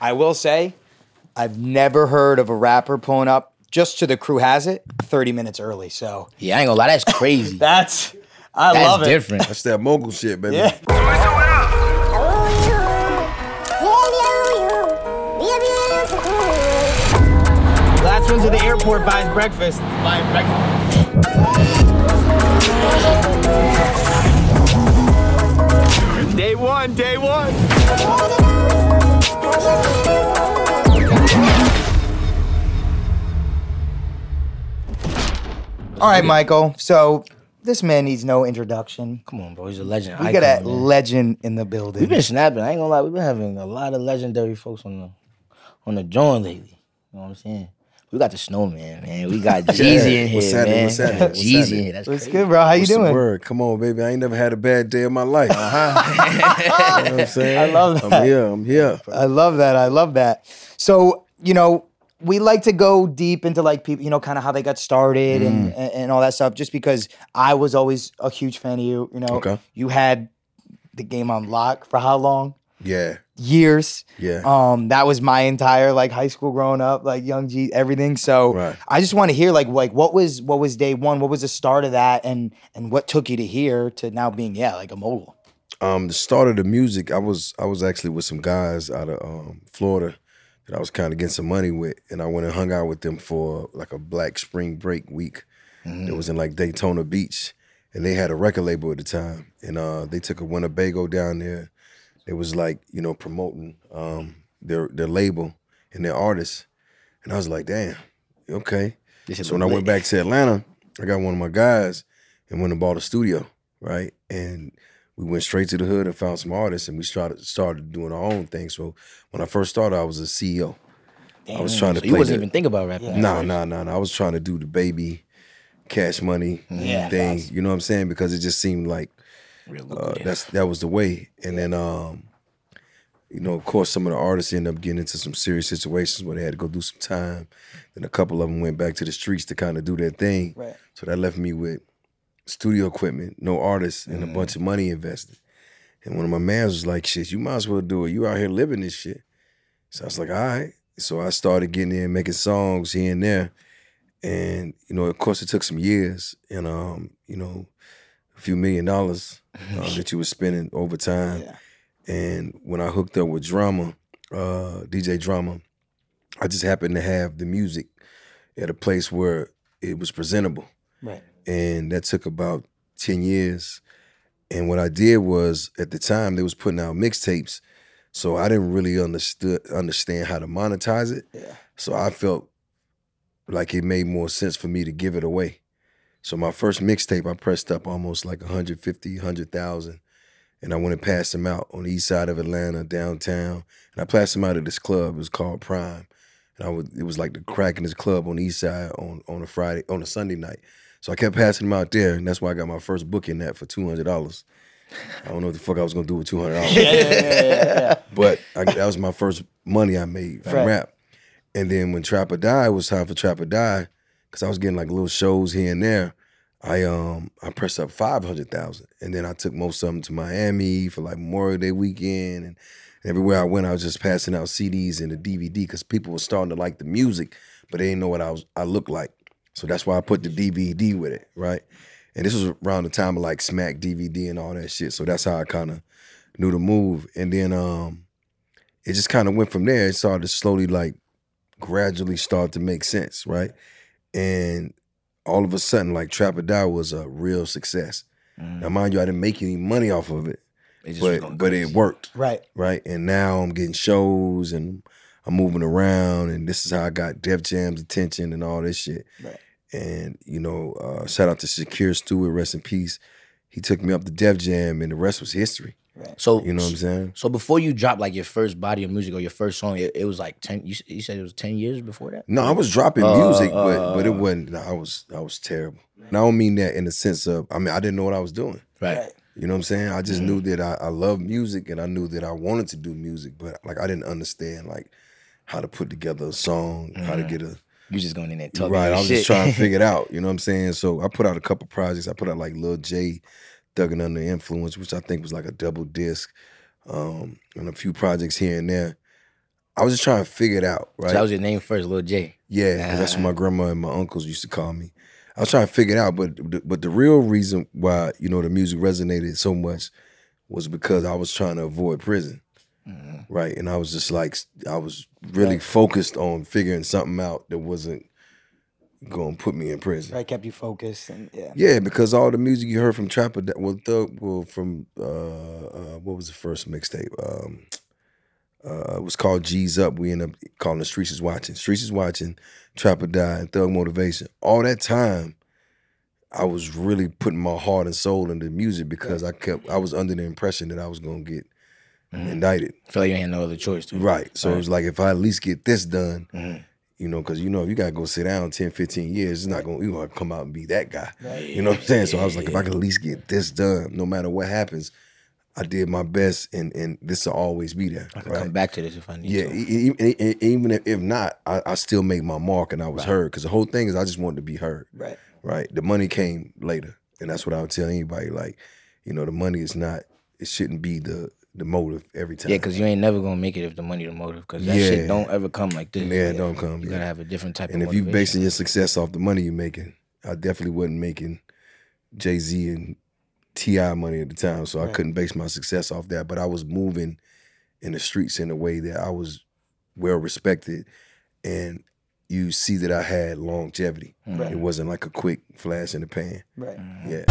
I will say, I've never heard of a rapper pulling up just to the crew has it 30 minutes early. So Yeah, I ain't gonna lie, that's crazy. that's I that's love it. That's different. That's that mogul shit, baby. Yeah. Last one to the airport buys breakfast. Buying breakfast. Day one, day one. All right, Michael. So this man needs no introduction. Come on, bro, he's a legend. We got a icon, man. legend in the building. We've been snapping. I ain't gonna lie, we've been having a lot of legendary folks on the on the joint lately. You know what I'm saying? We got the snowman, man. We got Jeezy in here, What's happening? man. What's happening? What's Jeezy in here. That's What's crazy. good, bro? How you What's the doing? word? Come on, baby. I ain't never had a bad day in my life. Uh-huh. you know what I'm saying? I love that. I'm here. I'm here. I love that. I love that. So, you know, we like to go deep into like people, you know, kind of how they got started and, Mm. and and all that stuff. Just because I was always a huge fan of you. You know, Okay. you had the game on lock for how long? Yeah. Years. Yeah. Um, that was my entire like high school growing up, like young G, everything. So Right. I just want to hear like like what was what was day one? What was the start of that, and and what took you to here to now being yeah like a mogul? um the start of the music i was i was actually with some guys out of um florida that i was kind of getting some money with and i went and hung out with them for like a black spring break week it was in like daytona beach and they had a record label at the time and uh they took a winnebago down there it was like you know promoting um their their label and their artists and i was like damn okay so when I went back to Atlanta, I got one of my guys and went and bought a studio, right? And we went straight to the hood and found some artists and we started started doing our own thing. So when I first started, I was a CEO. I was trying to So you wasn't the- even thinking about rapping. first. nah, nah, nah. I was trying to do the baby cash money Yeah, thing. You know what I'm saying? Because it just seemed like uh, that's that was the way. And then um, you know, of course, some of the artists ended up getting into some serious situations where they had to go do some time. Then a couple of them went back to the streets to kind of do their thing. Right. So that left me with studio equipment, no artists, and a bunch of money invested. And one of my mans was like, "Shit, you might as well do it. You out here living this shit." So I was like, "All right." So I started getting in, making songs here and there, and you know, of course, it took some years, and um, you know, a few million dollars uh, that you were spending over time. Yeah. And when I hooked up with Drama, uh, DJ Drama, I just happened to have the music at a place where it was presentable Right. and that took about 10 years and what i did was at the time they was putting out mixtapes so i didn't really understood understand how to monetize it Yeah. so i felt like it made more sense for me to give it away so my first mixtape i pressed up almost like 150 100000 and i went and passed them out on the east side of atlanta downtown and i passed them out at this club it was called prime and I would it was like the crack in this club on the east side on on a Friday on a Sunday night. So I kept passing them out there, and that's why I got my first booking that for two hundred dollars. I don't know what the fuck I was gonna do with two hundred dollars. But I, that was my first money I made from Right. rap. And then when Trapper died, it was time for Trap or Die, because I was getting like little shows here and there. I um I pressed up five hundred thousand, and then I took most of them to Miami for like Memorial Day weekend, and everywhere I went, I was just passing out CDs and the DVD because people were starting to like the music, but they didn't know what I was I looked like. So that's why I put the DVD with it, right? And this was around the time of like Smack DVD and all that shit. So that's how I kind of knew the move. And then um it just kind of went from there. It started to slowly like gradually start to make sense, right? And all of a sudden, like Trap or Die was a real success. Now, mind you, I didn't make any money off of it, It just but but it worked Right. right? And now I'm getting shows and I'm moving around, and this is how I got Def Jam's attention and all this shit. Right. And you know, uh, shout out to Shakir Stewart, rest in peace. He took me up to Def Jam, and the rest was history. So You know what I'm saying? So before you dropped like your first body of music or your first song, it, it was like ten. You, you said it was ten years before that. No, I was dropping Uh, music, but but it uh, wasn't. no, I was I was terrible. And I don't mean that in the sense of I mean I didn't know what I was doing. Right. Right. You know what I'm saying? I just knew that I, I love music and I knew that I wanted to do music, but like I didn't understand like how to put together a song, how to get a You just going in there talking. right. I was shit. just trying to figure it out. You know what I'm saying? So I put out a couple projects. I put out like Lil J, Thuggin' Under Influence, which I think was like a double disc, um, and a few projects here and there. I was just trying to figure it out, right? So that was your name first, Lil J. Yeah, 'cause that's what my grandma and my uncles used to call me. I was trying to figure it out, but but the real reason why you know the music resonated so much was because I was trying to avoid prison, right? And I was just like I was really focused on figuring something out that wasn't going to put me in prison. Right, kept you focused and yeah. Yeah, because all the music you heard from Trapper, well, Thug, well, from uh, uh, what was the first mixtape? Um, uh, it was called G's Up. We ended up calling it Streets is Watching. Streets is Watching, Trap or Die, and Thug Motivation. All that time, I was really putting my heart and soul into music because I kept, I was under the impression that I was gonna get Mm-hmm. indicted. I feel like you ain't no other choice. To. Right. So it was like, if I at least get this done, mm-hmm. you know, because you know, if you gotta go sit down 10, 15 years, it's not gonna, you gonna come out and be that guy. You know what I'm saying? So I was like, if I could at least get this done, no matter what happens, I did my best and and this will always be there. I can right? come back to this if I need Yeah, to. Yeah, e- e- e- even if, if not, I, I still make my mark and I was heard because the whole thing is I just wanted to be heard. Right. Right. The money came later, and that's what I would tell anybody. Like, you know, the money is not. It shouldn't be the the motive every time. Yeah, because you ain't never gonna make it if the money the motive. Because that Yeah. shit don't ever come like this. yeah, it don't come. You yeah. gotta have a different type of And of if you motivation. basing your success off the money you're making, I definitely wasn't making Jay Z and T.I. money at the time, so I couldn't base my success off that. But I was moving in the streets in a way that I was well respected, and you see that I had longevity. Right. It wasn't like a quick flash in the pan. Right. Mm-hmm. Yeah.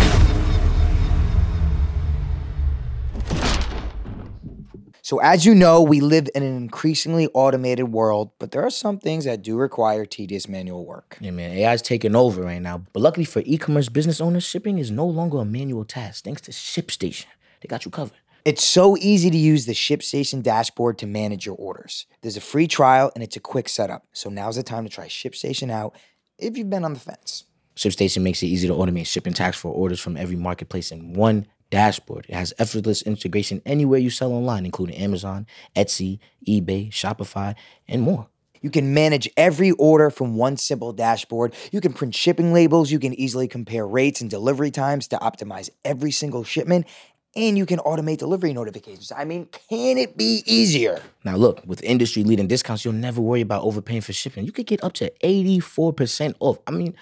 So, as you know, we live in an increasingly automated world, but there are some things that do require tedious manual work. Yeah, man, AI's taking over right now. But luckily for e-commerce business owners, shipping is no longer a manual task thanks to ShipStation. They got you covered. It's so easy to use the ShipStation dashboard to manage your orders. There's a free trial and it's a quick setup. So, now's the time to try ShipStation out if you've been on the fence. ShipStation makes it easy to automate shipping tax for orders from every marketplace in one dashboard. It has effortless integration anywhere you sell online, including Amazon, Etsy, eBay, Shopify, and more. You can manage every order from one simple dashboard. You can print shipping labels. You can easily compare rates and delivery times to optimize every single shipment. And you can automate delivery notifications. I mean, can it be easier? Now, look, with industry leading discounts, you'll never worry about overpaying for shipping. You could get up to 84% off. I mean,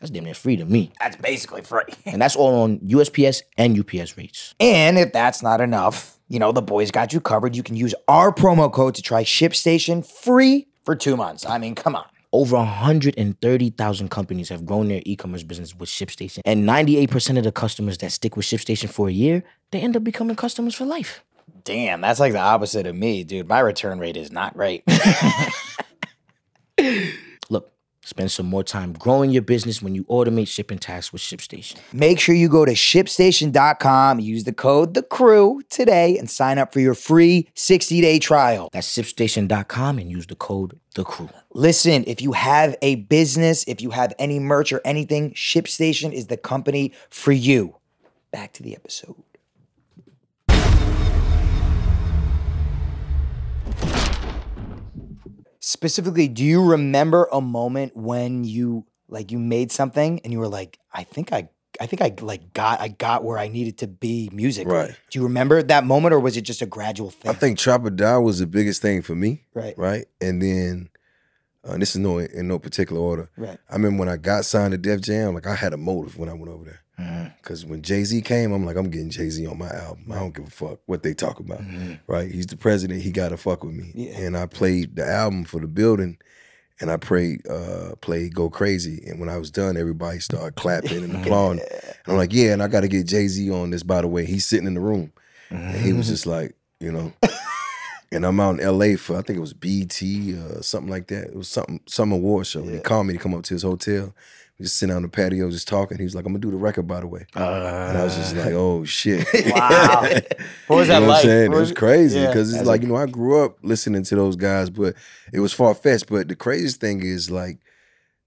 that's damn near free to me. That's basically free. And that's all on USPS and UPS rates. And if that's not enough, you know, the boys got you covered. You can use our promo code to try ShipStation free for two months. I mean, come on. Over 130,000 companies have grown their e-commerce business with ShipStation. And 98% of the customers that stick with ShipStation for a year, they end up becoming customers for life. Damn, that's like the opposite of me, dude. My return rate is not great. Spend some more time growing your business when you automate shipping tasks with ShipStation. Make sure you go to shipstation.com, use the code the crew today, and sign up for your free 60 day trial. That's shipstation.com and use the code the crew. Listen, if you have a business, if you have any merch or anything, ShipStation is the company for you. Back to the episode. Specifically, do you remember a moment when you like you made something and you were like, I think I I think I like got I got where I needed to be musically. Right. Do you remember that moment or was it just a gradual thing? I think Trap or Die was the biggest thing for me. Right. Right. And then, uh, this is no in no particular order. Right. I remember when I got signed to Def Jam, like I had a motive when I went over there. Because when Jay Z came, I'm like, I'm getting Jay Z on my album. I don't give a fuck what they talk about. Right? He's the president. He got to fuck with me. Yeah. And I played the album for the building, and I played uh, played Go Crazy. And when I was done, everybody started clapping and applauding. And I'm like, yeah, and I got to get Jay Z on this. By the way, he's sitting in the room, and he was just like, you know. And I'm out in LA for I think it was BT uh, something like that. It was something some award show. And he called me to come up to his hotel. Just sitting on the patio just talking. He was like, I'm gonna do the record by the way. and I was just like, oh shit. Wow. What was You that know what like? I'm saying? What It was- crazy Yeah. because it's like, you know, I grew up listening to those guys, but it was far fetched. But the craziest thing is like,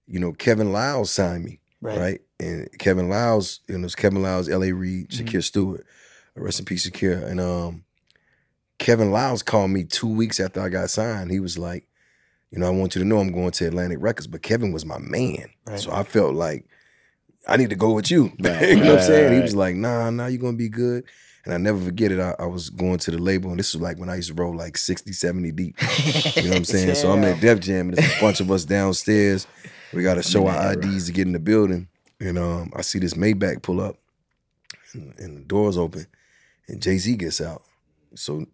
you know, Kevin Liles signed me, Right. right? And Kevin Liles, you know, it was Kevin Liles, L.A. Reid, Mm-hmm. Shakir Stewart, rest in peace, Shakir. And um, Kevin Liles called me two weeks after I got signed. He was like, you know, I want you to know I'm going to Atlantic Records, but Kevin was my man. Right. So I felt like I need to go with you. Right, you know what I'm right, saying? He was like, nah, nah, you're gonna be good. And I never forget it. I, I was going to the label, and this was like when I used to roll like 60, 70 deep. You know what I'm saying? So I'm at Def Jam, and there's a bunch of us downstairs. We got to show our IDs to get in the building. And um, I see this Maybach pull up, and, and the doors open, and Jay Z gets out. So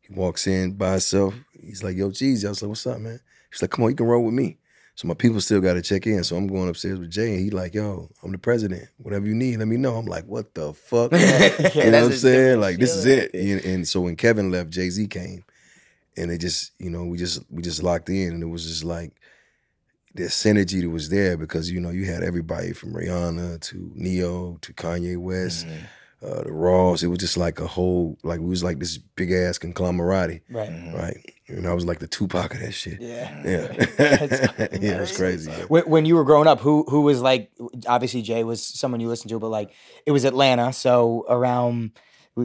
he walks in by himself. He's like, "Yo, Jeezy." I was like, "What's up, man?" He's like, "Come on, you can roll with me." So my people still got to check in. So I'm going upstairs with Jay, and he like, "Yo, I'm the president. Whatever you need, let me know." I'm like, "What the fuck?" you know what I'm saying? Like this is it. And, and so when Kevin left, Jay Z came, and they just, you know, we just we just locked in, and it was just like the synergy that was there because you know you had everybody from Rihanna to Ne-Yo to Kanye West, Mm-hmm. uh, the Ross. It was just like a whole like we was like this big ass conglomerate, Right. right? And I was like the Tupac of that shit. Yeah. Yeah, That's yeah, it was crazy. When, when you were growing up, who who was like obviously Jay was someone you listened to, but like it was Atlanta, so around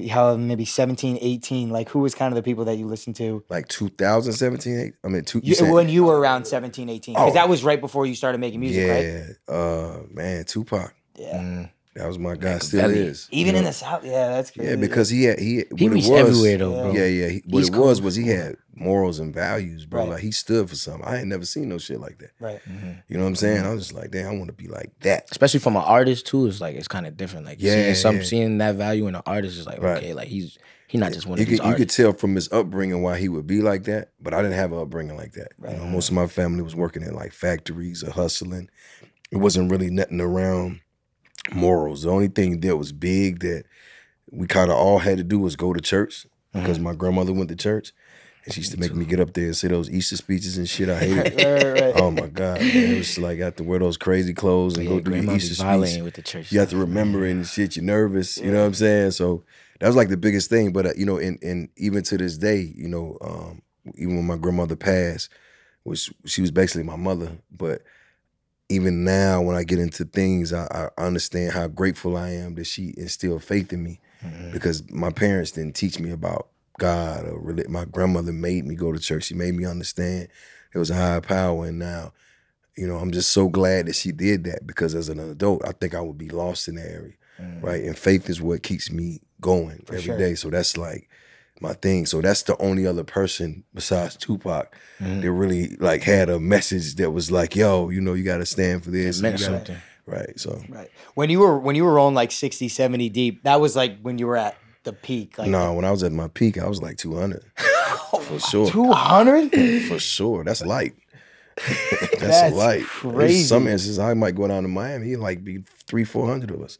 how maybe 17, 18, like who was kind of the people that you listened to Like 2017, eight- I mean, two, you you, said- when you were around 17, 18? Because Oh. that was right before you started making music, right? yeah, uh, man, Tupac. Yeah. Mm. That was my guy. Still Machiavelli. is. Even you in the South, yeah, that's crazy. Yeah, because he had he He what it reached was- everywhere though, bro. Yeah, yeah. He, what East it was was he had morals and values, bro. Right. Like he stood for something. I ain't never seen no shit like that. right. Mm-hmm. You know what I'm saying? I was just like, damn, I want to be like that. Especially from an artist too, it's like it's kind of different. Like Yeah, seeing some yeah. seeing that value in an artist is like Right. okay, like he's he not just one You of these could, you could artists. tell from his upbringing why he would be like that, but I didn't have an upbringing like that. You know, most of my family was working in like factories or hustling. It wasn't really nothing around morals. The only thing that was big that we kind of all had to do was go to church because Mm-hmm. my grandmother went to church. And she used to make me get up there and say those Easter speeches and shit. I hated it. Right, right, right. Oh my God. Man. It was like I have to wear those crazy clothes and Yeah, go do Easter speech. with the church. You have to remember and shit. You're nervous. You know what I'm saying? So that was like the biggest thing. But uh, you know, and and even to this day, you know, um, even when my grandmother passed, which she was basically my mother, but even now when I get into things, I, I understand how grateful I am that she instilled faith in me Mhm. because my parents didn't teach me about God or reli- my grandmother made me go to church. She made me understand there was a higher power, and now, you know, I'm just so glad that she did that because as an adult, I think I would be lost in that area, Mhm. right? And faith is what keeps me going For every day. sure. So that's like my thing. So that's the only other person besides Tupac Mhm. that really like had a message that was like, "Yo, you know, you got to stand for this." It meant gotta- something. right? So Right. When you were when you were on like 60, 70 deep, that was like when you were at the peak. Like no, when I was at my peak, I was like 200 for sure. 200? For sure. That's light. That's, That's a light. crazy. There's Some instances I might go down to Miami, and like be three, four hundred of us.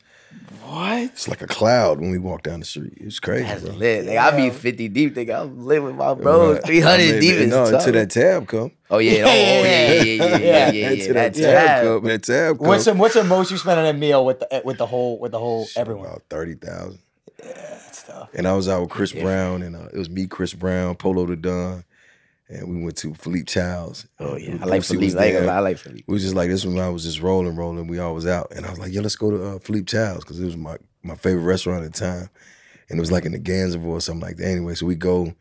What? It's like a cloud when we walk down the street. It's crazy, That's bro. lit. Like, I be 50 deep. Think I'm lit with my bros. Right. 300 I mean, deep is No, tough. until that tab come. Oh yeah. Oh, yeah, yeah, yeah, yeah, yeah, yeah. Until That that tab tab. come. That tab come. What's the what's the most you spent on a meal with the with the whole with the whole everyone? About thirty thousand. That's tough. And I was out with Chris Brown, and uh, it was me, Chris Brown, Polow da Don, and we went to Philippe Chow's. Oh yeah. I like Philippe. I, ain't gonna there. lie, I like Philippe. We was just like this when I was just rolling, rolling. We all was out, and I was like, "Yo, let's go to uh, Philippe Chow's because it was my my favorite restaurant at the time, and it was like in the Gansevoort or something like that. Anyway, so we go.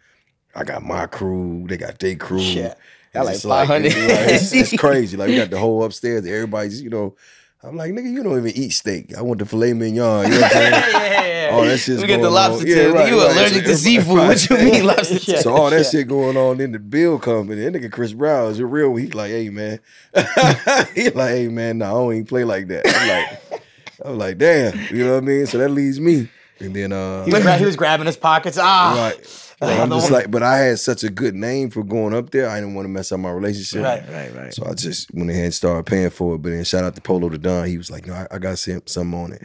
I got my crew. They got their crew. Yeah. And Got it's like 500. it's, it's, it's crazy. Like we got the whole upstairs. Everybody's, you know. I'm like, nigga, you don't even eat steak. I want the filet mignon. You know what I'm saying? yeah, All that shit's We get the lobster on. tail. right, you right. allergic to Right. seafood. What you mean lobster Yeah. tail? So all that Yeah. shit going on, then the bill come, and that nigga Chris Brown is a real. He like, hey man, he like, hey man, no, I don't even play like that. I'm like, I'm like, damn, you know what I mean? So that leaves me, and then uh, He was, gra- he was grabbing his pockets. Ah, right. But I'm just like, but I had such a good name for going up there. I didn't want to mess up my relationship. Right. Right, right. So I just went ahead and started paying for it. But then shout out to Polow da Don. He was like, no, I, I got some something on it.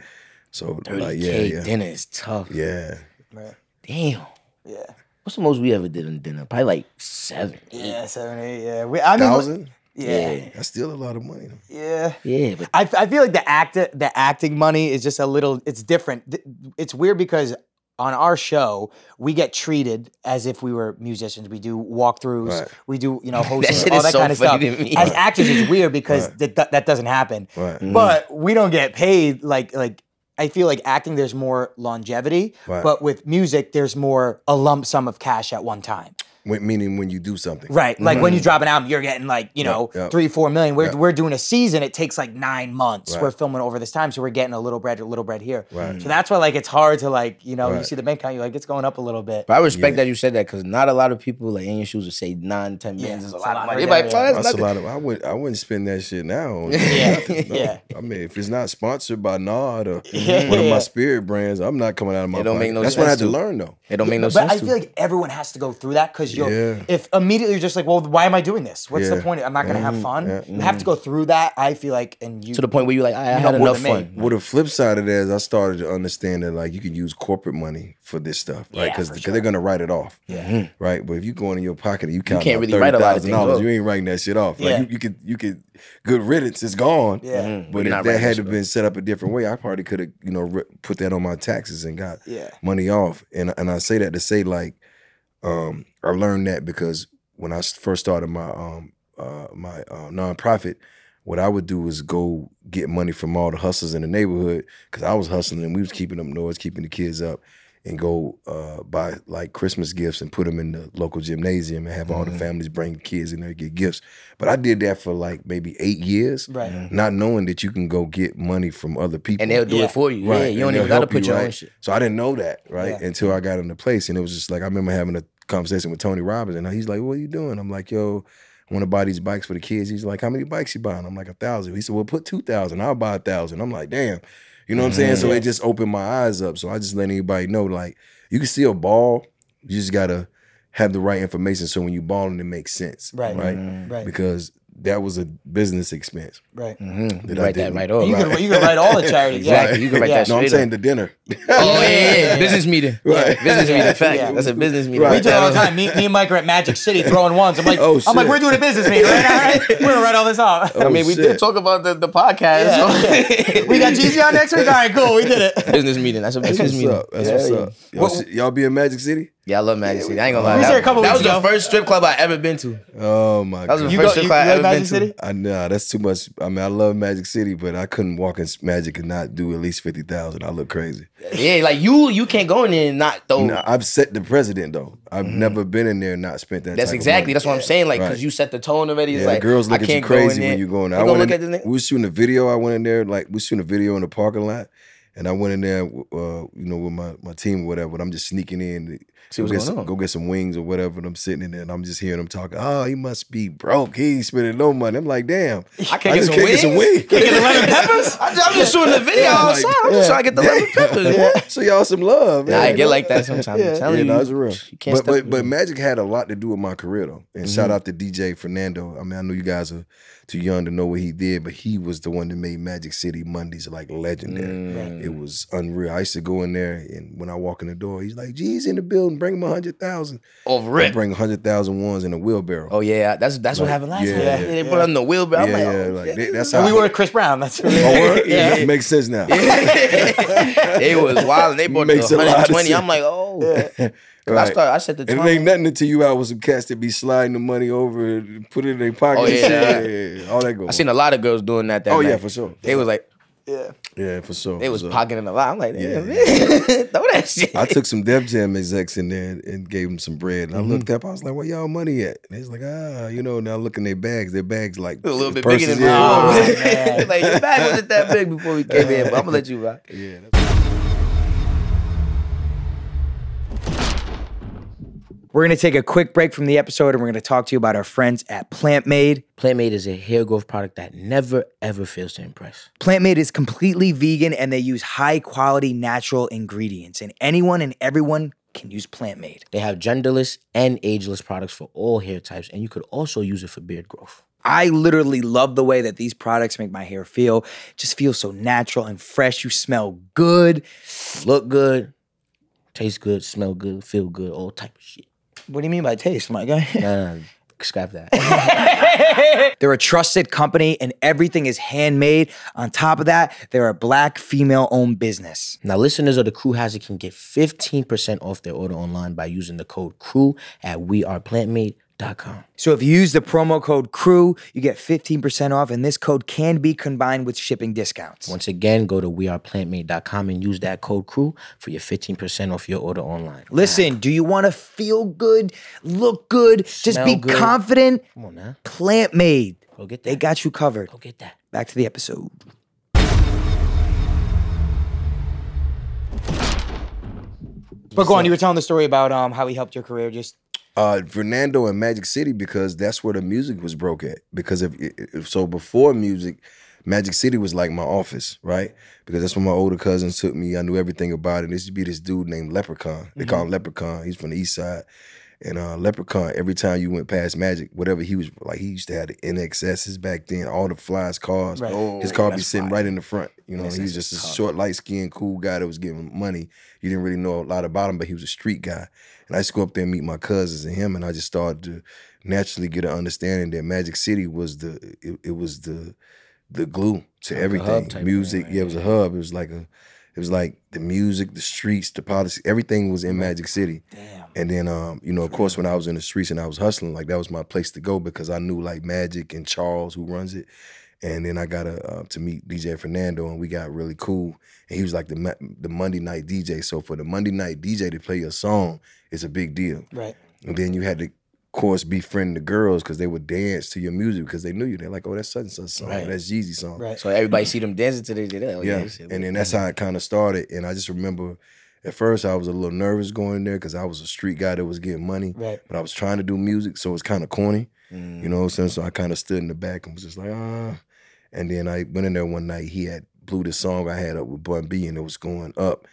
So like, yeah, 30K yeah, dinner is tough. yeah. Right. Damn. Yeah. What's the most we ever did in dinner? Probably like seven. eight. Yeah, seven, eight. Yeah, we, I mean, Thousand? Yeah, Yeah. That's still a lot of money. though. yeah. Yeah, but I, I feel like the act the acting money is just a little it's different. It's weird because on our show we get treated as if we were musicians. We do walkthroughs. Right. We do you know hosting shit all that so kind of stuff. funny to. As actors, it's weird because Right. that, that that doesn't happen. Right. Mm. But we don't get paid like like. I feel like acting there's more longevity, Right. but with music there's more a lump sum of cash at one time. When, meaning when you do something. Right. Like when you mm-hmm. drop an album, you're getting like, you know, yeah. three, four million. We're, Yeah. we're doing a season, it takes like nine months. Right. We're filming over this time. So we're getting a little bread, a little bread here. Right. So that's why like it's hard to like, you know, you see the bank account, you're like, it's going up a little bit. But I respect Yeah. that you said that because not a lot of people like in your shoes would say nine, ten Yeah, is a it's lot a of lot. money. Yeah, like, yeah. That's That's a lot of. I wouldn't. I wouldn't spend that shit now. Yeah, nothing, no. yeah. I mean, if it's not sponsored by Nod or Yeah. one of my spirit brands, I'm not coming out of my. It don't pocket. make no That's what I had to to- learn though. It don't make no but sense. I feel like everyone has to go through that because you're Yeah. if immediately you're just like, well, why am I doing this? What's the point? I'm not gonna have mm-hmm. fun. yeah. You have to go mm-hmm. through that. I feel like, and you to the point where you're like, I, I You had enough than me. fun. Well, the flip side of that is I started to understand that like you can use corporate money for this stuff, right? Yeah, Because they're gonna write it off, Yeah. Mm-hmm. right? But if you go in your pocket and you count can't out really write a lot of $30,000, things off. you ain't writing that shit off. Like Yeah. you, you could, you could, good riddance, it's gone. Yeah. But if that had to been set up a different way, I probably could have, you know, ri- put that on my taxes and got Yeah. money off. And and I say that to say like, um, I learned that because when I first started my um uh my uh, nonprofit, what I would do was go get money from all the hustlers in the neighborhood because I was hustling and we was keeping them noise, keeping the kids up, and go uh, buy like Christmas gifts and put them in the local gymnasium and have all the families bring kids in there to get gifts. But I did that for like maybe eight years, Right. not knowing that you can go get money from other people and they'll do Yeah. it for you. Right. Yeah, you don't even got to help you, put your own shit. So I didn't know that, right? Yeah. Until I got into place. And it was just like I remember having a conversation with Tony Robbins and he's like, What are you doing? I'm like, yo, I want to buy these bikes for the kids. He's like, How many bikes you buying? I'm like, a thousand. He said, Well, put two thousand. I'll buy a thousand. I'm like, damn. You know what I'm saying? Mm-hmm. So it just opened my eyes up. So I just let anybody know, like, you can still ball. You just gotta have the right information so when you balling it makes sense. Right. Right. Right. Because that was a business expense. Right. Mm-hmm. You That I write that right off. You can you can write all the charities. yeah. Exactly. You can write Yeah. that No, I'm straight saying the dinner. Oh yeah, yeah, yeah. business meeting. Right. Business meeting. Fact. Yeah. That's a business meeting. Right. We do it all the time. Me, me and Mike are at Magic City throwing ones. I'm like, Oh, shit. I'm like, we're doing a business meeting, right? All right, we're gonna write all this off. I mean, we shit. did talk about the, the podcast. Yeah. so- we got Jeezy on next week. All right, cool, we did it. business meeting. That's a That's business what's meeting. up. That's Yeah, what's yeah. up. Y'all, y'all be in Magic City? Yeah, I love Magic City. I ain't gonna lie. We was That, there a couple that was the ago. first strip club I ever been to. Oh my That was god. the You first go- strip you- club I like ever Magic been City? to. I know that's too much. I mean, I love Magic City, but I couldn't walk in Magic and not do at least fifty thousand. I look crazy. Yeah, like you, you can't go in there and not throw. No, I've set the president though. I've never been in there and not spent that. Mm-hmm. That's type of exactly. money. That's what I'm saying. Like, because Right. you set the tone already. It's Yeah, like the girls look I at you can't go in crazy there. when you go in there. They I gonna went look in, at this nigga. we was shooting a video. I went in there like we was shooting a video in the parking lot, and I went in there, uh, you know, with my, my team or whatever. But I'm just sneaking in. To See go what's get going some, on. Go get some wings or whatever. And I'm sitting in there, and I'm just hearing them talking. Oh, he must be broke. He ain't spending no money. I'm like, damn. I can't I get just some can't get some wings? wings. Can't get the lemon peppers. I just, I'm just shooting the video Yeah, like. I'm just trying to get the lemon peppers. Yeah. So y'all some love. Nah, I man. get like that sometimes. I'm telling Yeah, you, no, it's real. You can't but but, but Magic had a lot to do with my career though. And shout mm-hmm. out to DJ Fernando. I mean, I know you guys are too young to know what he did, but he was the one that made Magic City Mondays like legendary. Mm. It was unreal. I used to go in there and when I walk in the door, he's like, G's in the building, bring him a hundred thousand. Over I rip. bring a hundred thousand ones in a wheelbarrow. Oh yeah, that's that's what happened last yeah, time. yeah, they put on the wheelbarrow. I'm yeah, like, oh, yeah, oh, like they- that's how we were with Chris Brown. That's Oh, word? Yeah. It makes sense now. they was wild. and They bought the Makes a 120. I'm like, oh. I Right. started. I set the And it ain't nothing until you out with some cats that be sliding the money over, and put it in their pocket. Oh, and shit. yeah. yeah, yeah, all that goes. I seen a lot of girls doing that. that Oh yeah, for sure. They was like, Yeah. Yeah, for sure. they was sure. pocketing a lot. I'm like, Yeah. damn, man, throw that shit. I took some Def Jam execs in there and, and gave them some bread. And Mm-hmm. I looked up, I was like, where y'all money at? And they was like, ah, you know, now look in their bags. Their bags like a little bit purses, bigger than yeah. Oh, like your bag wasn't that big before we came in, but I'm gonna let you rock. Yeah, We're gonna take a quick break from the episode and we're gonna talk to you about our friends at Plant Made. Plant Made is a hair growth product that never ever fails to impress. Plant Made is completely vegan and they use high quality natural ingredients. And anyone and everyone can use Plant Made. They have genderless and ageless products for all hair types, and you could also use it for beard growth. I literally love the way that these products make my hair feel. It just feels so natural and fresh. You smell good. Look good, taste good, smell good, feel good, all type of shit. What do you mean by taste, my guy? Nah, nah, scrap that. They're a trusted company and everything is handmade. On top of that, they're a black female owned business. Now, listeners of the Crew Has It can get 15% off their order online by using the code CREW at weareplantmade.com. com. So if you use the promo code CREW, you get 15% off, and this code can be combined with shipping discounts. Once again, go to weareplantmade.com and use that code CREW for your 15% off your order online. Listen, do you want to feel good, look good, just be good. confident? Come on now. Plant Made. Go get that. They got you covered. Go get that. Back to the episode. But go on, you were telling the story about um how he helped your career. Just Uh, Fernando and Magic City because that's where the music was broke at. Because if, if so, before music, Magic City was like my office, right? Because that's when my older cousins took me. I knew everything about it. Used to be this dude named Leprechaun. They call him Leprechaun. He's from the East Side. And uh, Leprechaun, every time you went past Magic, whatever he was like, he used to have the NSXs back then, all the flies cars. Right. His car be sitting fire. right in the front. You know, he was just a short, light skinned, cool guy that was getting money. You didn't really know a lot about him, but he was a street guy. And I used to go up there and meet my cousins and him, and I just started to naturally get an understanding that Magic City was the it, it was the the glue to Like everything. Music, thing, yeah, it was a hub. It was like a it was like the music, the streets, the policy, everything was in Magic City. damn. And then, um, you know, of course, when I was in the streets and I was hustling, like that was my place to go because I knew like Magic and Charles who runs it. And then I got a, uh, to meet DJ Fernando, and we got really cool. And he was like the the Monday night DJ. So for the Monday night DJ to play your song, it's a big deal. Right. And then you had to, course, befriend the girls because they would dance to your music because they knew you. They're like, oh, that's such and such song, Right. that's Jeezy song. Right. So everybody see them dancing to this. Oh, Yeah. shit And then that's how it kind of started. And I just remember at first I was a little nervous going there because I was a street guy that was getting money. Right. But I was trying to do music, so it's kind of corny. Mm. You know what I'm saying? So I kind of stood in the back and was just like, ah. And then I went in there one night. He had blew this song I had up with Bun B and it was going up.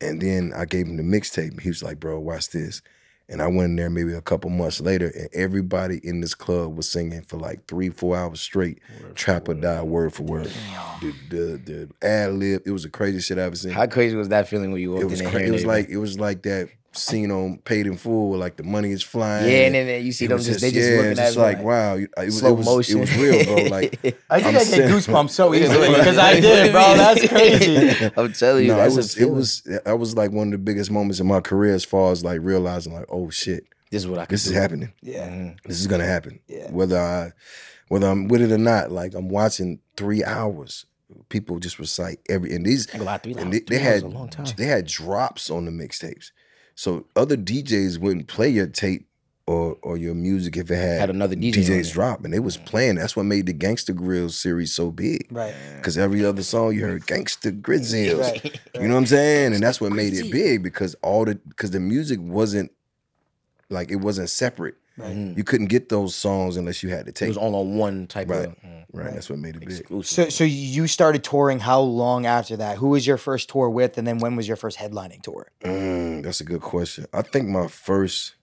And then I gave him the mixtape. He was like, bro, watch this. And I went in there maybe a couple months later, and everybody in this club was singing for like three, four hours straight. Trap or die, word for word. The the the ad lib, it was the craziest shit I ever seen. How crazy was that feeling when you walked it was in cra- it was like it was like that scene on Paid in Full, where like the money is flying. Yeah, and then- then you see them was just- they just yeah, looking it's at just like everybody. wow, it was, Slow it was, motion. It was real, bro. Like I think I'm I get goosebumps so easily because I did, bro. That's crazy. I'm telling you, no, that's it a was it was that was like one of the biggest moments in my career as far as like realizing like oh shit, This is what I can this is happening. Yeah. Mhm. This is gonna happen. Yeah. Whether I whether I'm with it or not, like I'm watching three hours. People just recite every and these Ain't gonna three and hours- they, three they hours had a long time. they had drops on the mixtapes. So other DJs wouldn't play your tape or or your music if it had, Had another DJ on DJs it. drop, and they was playing. That's what made the Gangsta Grillz series so big. Right. Because every other song you heard Gangsta Grizzles. Right. You know what I'm saying? And that's what made it big because all the because the music wasn't like it wasn't separate. Right. Mhm. You couldn't get those songs unless you had to take. It was all on one type Right. of mm, right. That's what made it big. So, so you started touring how long after that? Who was your first tour with, and then when was your first headlining tour? Mm, that's a good question. I think my first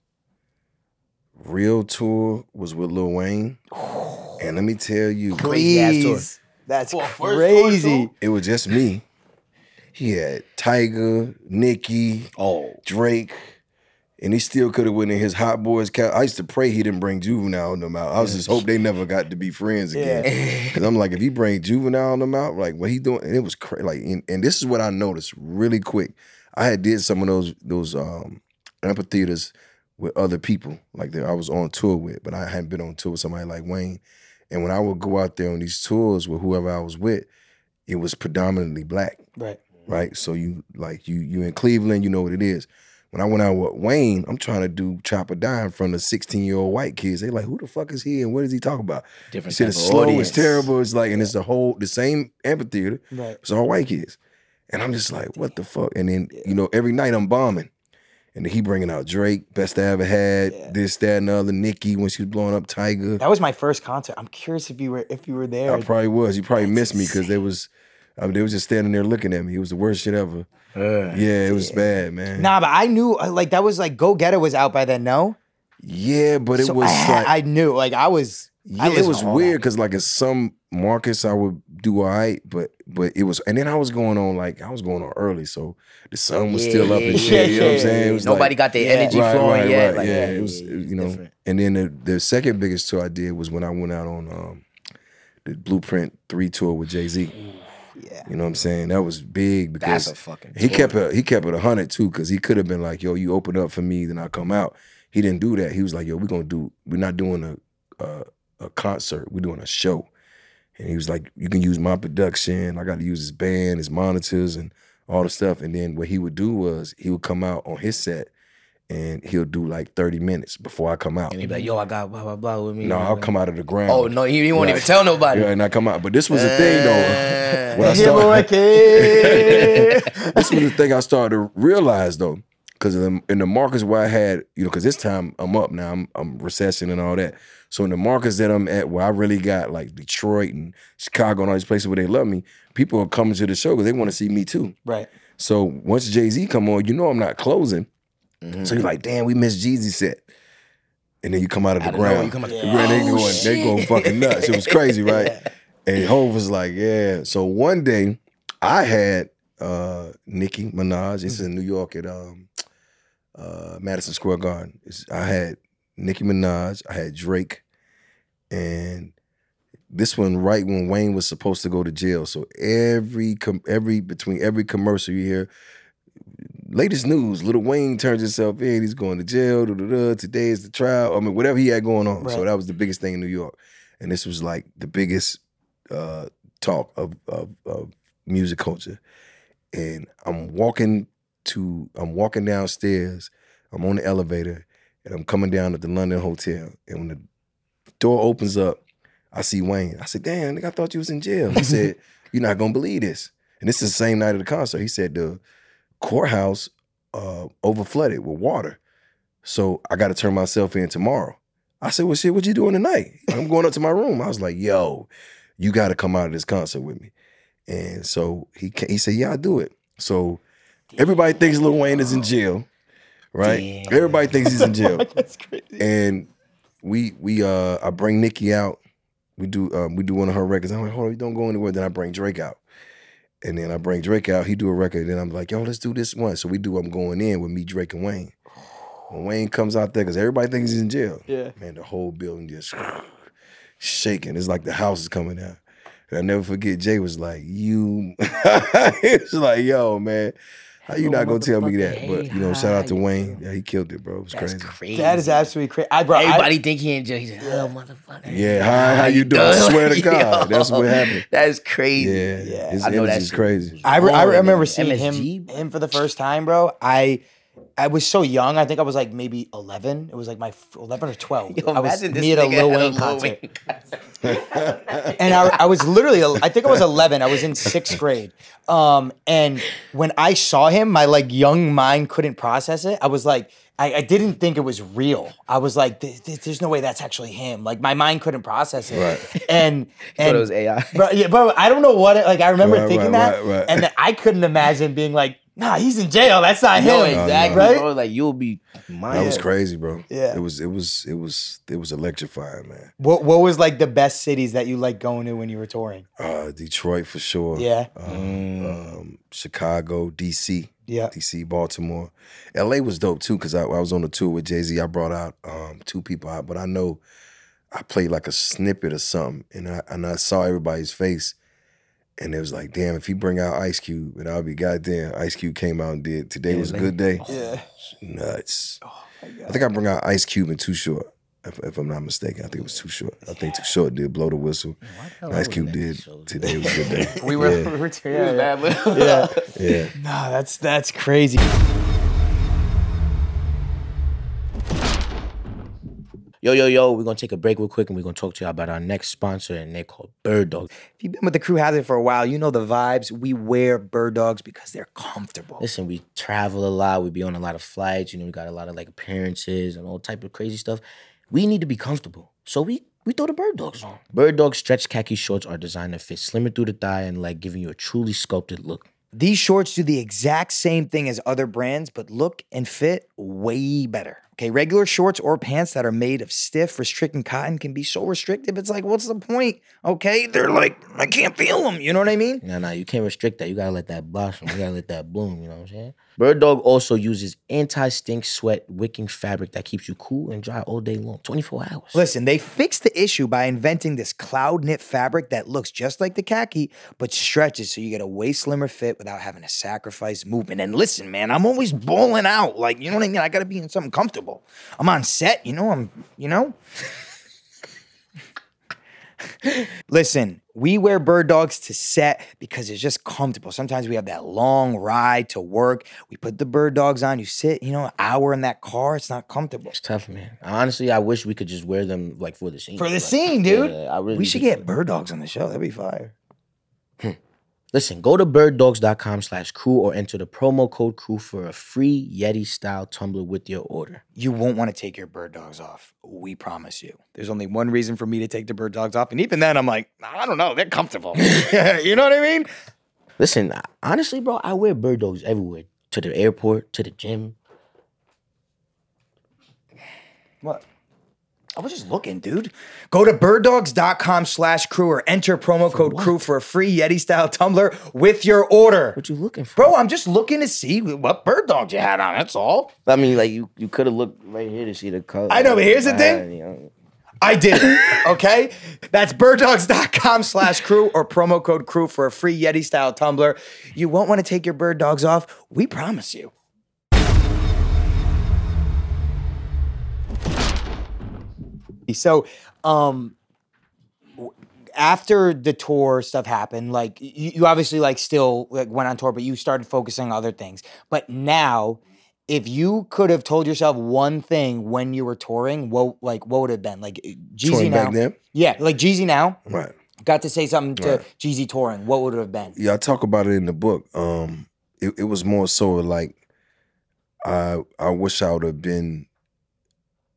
real tour was with Lil Wayne. And let me tell you, Crazy. Please, that's For a first tour, crazy. it was just me. He had Tyga, Nicki, oh, Drake, and he still could have went in his Hot Boys cap. I used to pray he didn't bring Juvenile on them out. I was just hope they never got to be friends again. Cause I'm like, if he bring Juvenile on them out, like what he doing, and it was crazy. Like, and, and this is what I noticed really quick. I had did some of those those um amphitheaters with other people, like that I was on tour with, but I hadn't been on tour with somebody like Wayne. And when I would go out there on these tours with whoever I was with, it was predominantly black Right. right? So you like you you in Cleveland, you know what it is. When I went out with Wayne, I'm trying to do Chop or Die in front of 16 year old white kids. They like, who the fuck is he and what does he talk about? You different said type it's slow, audience. it's terrible. It's like, and it's the whole the same amphitheater. Right. It's all white kids, and I'm just like, what the fuck? And then you know, every night I'm bombing, and he bringing out Drake, best I ever had, Yeah. this, that, and the other. Nicki when she was blowing up Tyga. That was my first concert. I'm curious if you were if you were there. I probably was. You probably missed me because they was, I mean, they was just standing there looking at me. It was the worst shit ever. Uh, Yeah, it was bad, man. Nah, but I knew uh, like that was like Go Getter was out by then. No, Yeah, but it So was I, had- like I knew like I was. I yeah, it was weird because like in some markets I would do all right, but but it was and then I was going on like I was going on early, so the sun was still up and Yeah, shit. You know what I'm saying? It was Nobody like, got their energy right, flowing right, yet. right. Like, yeah, it was it was, you know. different. And then the, the second biggest tour I did was when I went out on um the Blueprint three tour with Jay Z. Yeah. You know what I'm saying? That was big because That's a fucking. he kept it. He kept it a hundred too, because he could have been like, "Yo, you open up for me, then I come out." he didn't do that. He was like, "Yo, we're gonna do. We're not doing a a, a concert. We're doing a show." And he was like, "You can use my production. I got to use his band, his monitors, and all the stuff." And then what he would do was he would come out on his set, and he'll do like thirty minutes before I come out. And he be like, yo, I got blah blah blah with me. No, I'll come out of the ground. Oh no, he, he won't Right. even tell nobody. Yeah, and I come out. But this was the thing though. Eh. When I Yeah, boy, started, kid. this was the thing I started to realize though, because in, in the markets where I had, you know, because this time I'm up now, I'm, I'm recession and all that. So in the markets that I'm at, where I really got like Detroit and Chicago and all these places where they love me, people are coming to the show because they want to see me too. right. So once Jay Z come on, you know I'm not closing. Mm-hmm. So you're like, damn, we missed Jeezy set. And then you come out of the Out of nowhere, ground. you come out the- The ground, they Oh, going, they going fucking nuts. It was crazy, right? And Hove was like, yeah. So one day I had uh Nicki Minaj. It's in New York at um uh Madison Square Garden. It's, I had Nicki Minaj, I had Drake, and this one right when Wayne was supposed to go to jail. So every com- every between every commercial you hear, latest news, Lil Wayne turns himself in. He's going to jail. Today is the trial. I mean, whatever he had going on. So that was the biggest thing in New York, and this was like the biggest uh, talk of, of of music culture. And I'm walking to, I'm walking downstairs. I'm on the elevator, and I'm coming down at the London Hotel. And when the door opens up, I see Wayne. I said, "Damn, nigga, I thought you was in jail." He said, "You're not gonna believe this." And this is the same night of the concert. He said the courthouse uh, over flooded with water, so I got to turn myself in tomorrow. I said, "Well, shit, what you doing tonight?" I'm going up to my room. I was like, "Yo, you got to come out of this concert with me." And so he he said, "Yeah, I'll do it." So everybody thinks Lil Wayne is in jail, right? Damn. Everybody thinks he's in jail That's crazy. and we we uh I bring Nicki out. We do um we do one of her records. I'm like, hold on, you don't go anywhere. Then I bring Drake out. And then I bring Drake out, he do a record, And then I'm like, yo, let's do this one. So we do I'm going in with me, Drake and Wayne. When Wayne comes out there, because everybody thinks he's in jail. Yeah. Man, the whole building just shaking. It's like the house is coming down. And I never forget, Jay was like, you it's like, yo, man, how you not gonna tell me that? But you know, shout out to Wayne. Yeah, he killed it, bro. It was That's crazy. crazy. That is absolutely crazy. I, bro, I- think he in jail. He's like, oh, motherfucker. Yeah, how, how you doing? I swear to God, that's what happened. That is crazy. Yeah, Yeah, his I know that is crazy. I, re- I remember seeing MSG, him him for the first time, bro. I I was so young. I think I was like maybe eleven. It was like my f- eleven or twelve. Yo, I was me at a nigga Lil Wayne concert, Wayne concert. and I, I was literally I think I was eleven. I was in sixth grade. Um, and when I saw him, my like young mind couldn't process it. I was like. I, I didn't think it was real. I was like, "Th- th- "There's no way that's actually him." Like my mind couldn't process it, Right. and thought and it was AI. But yeah, but I don't know what. It, like I remember Right, thinking right, that, right, right. and then I couldn't imagine being like, "Nah, he's in jail. That's not No, him." exactly, Right? bro. Like you'll be mine. That was crazy, bro. Yeah. it was, it was, it was, it was electrifying, man. What What was like the best cities that you like going to when you were touring? Uh, Detroit for sure. Yeah, Um, um, Chicago, DC, yeah. DC, Baltimore, L.A. was dope too because I, I was on a tour with Jay Z. I brought out um, two people out, but I know I played like a snippet or something, and I and I saw everybody's face, and it was like, damn, if he bring out Ice Cube, and I'll be goddamn. Ice Cube came out and did today Yeah, was a good day. Yeah. Nuts. Oh I think I bring out Ice Cube and Too Short. If, if I'm not mistaken, I think it was Too Short. I think Too Short did blow the whistle. hell Ice Cube did today was a good day. We were. Yeah, We were It yeah, was yeah. yeah. yeah. Nah, that's that's crazy. Yo, yo, yo, we're gonna take a break real quick and we're gonna talk to you about our next sponsor, and they're called Bird Dog. If you've been with the crew has it for a while, you know the vibes. We wear bird dogs because they're comfortable. Listen, we travel a lot, we be on a lot of flights, you know, we got a lot of like appearances and all type of crazy stuff. We need to be comfortable. So we we throw the bird dogs on. Bird dog stretch khaki shorts are designed to fit slimmer through the thigh and like giving you a truly sculpted look. These shorts do the exact same thing as other brands, but look and fit way better. Okay, regular shorts or pants that are made of stiff, restricting cotton can be so restrictive. It's like, what's the point? Okay, they're like, I can't feel them. You know what I mean? Nah, nah, you can't restrict that. You gotta let that blossom. You gotta let that bloom. You know what I'm saying? Bird Dog also uses anti-stink sweat wicking fabric that keeps you cool and dry all day long, 24 hours. Listen, they fixed the issue by inventing this cloud knit fabric that looks just like the khaki, but stretches so you get a way slimmer fit without having to sacrifice movement. And listen, man, I'm always balling out. Like, you know what I mean? I gotta be in something comfortable. Comfortable. I'm on set, you know, I'm, you know. Listen, we wear bird dogs to set because it's just comfortable. Sometimes we have that long ride to work. We put the bird dogs on. You sit, you know, an hour in that car. It's not comfortable. It's tough, man. Honestly, I wish we could just wear them like for the scene. For the Like, scene, dude. yeah, I really we should get bird dogs on the show. That'd be fire. Listen, go to birddogs.com slash crew or enter the promo code crew for a free Yeti style tumbler with your order. You won't want to take your bird dogs off. We promise you. There's only one reason for me to take the bird dogs off. And even then, I'm like, I don't know. They're comfortable. you know what I mean? Listen, honestly, bro, I wear bird dogs everywhere. To the airport, to the gym. What? I was just looking, dude. Go to birddogs.com slash crew or enter promo code crew for a free Yeti style tumbler with your order. What you looking for? Bro, I'm just looking to see what bird dogs you had on. That's all. I mean, like you, you could have looked right here to see the color. I know, but here's the thing. I did. Okay. That's birddogs.com slash crew or promo code crew for a free Yeti style tumbler. You won't want to take your bird dogs off. We promise you. So, um, after the tour stuff happened, like you, you obviously like still like went on tour, but you started focusing on other things. But now, if you could have told yourself one thing when you were touring, what like what would it have been? Like Jeezy Touring now, back then? yeah, like Jeezy now Right. got to say something to Right. Jeezy touring. What would it have been? Yeah, I talk about it in the book. Um, it, it was more so like I I wish I would have been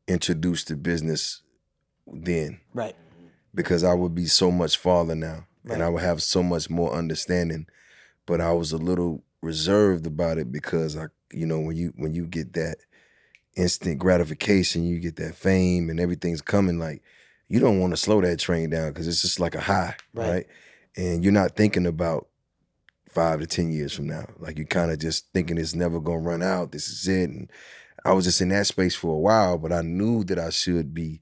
introduced to business then Right, because I would be so much farther now and I would have so much more understanding. But I was a little reserved about it because I, you know, when you when you get that instant gratification, you get that fame and everything's coming, like you don't want to slow that train down because it's just like a high, Right. right? And you're not thinking about five to ten years from now. Like you're kind of just thinking it's never gonna run out. This is it. And I was just in that space for a while, but I knew that I should be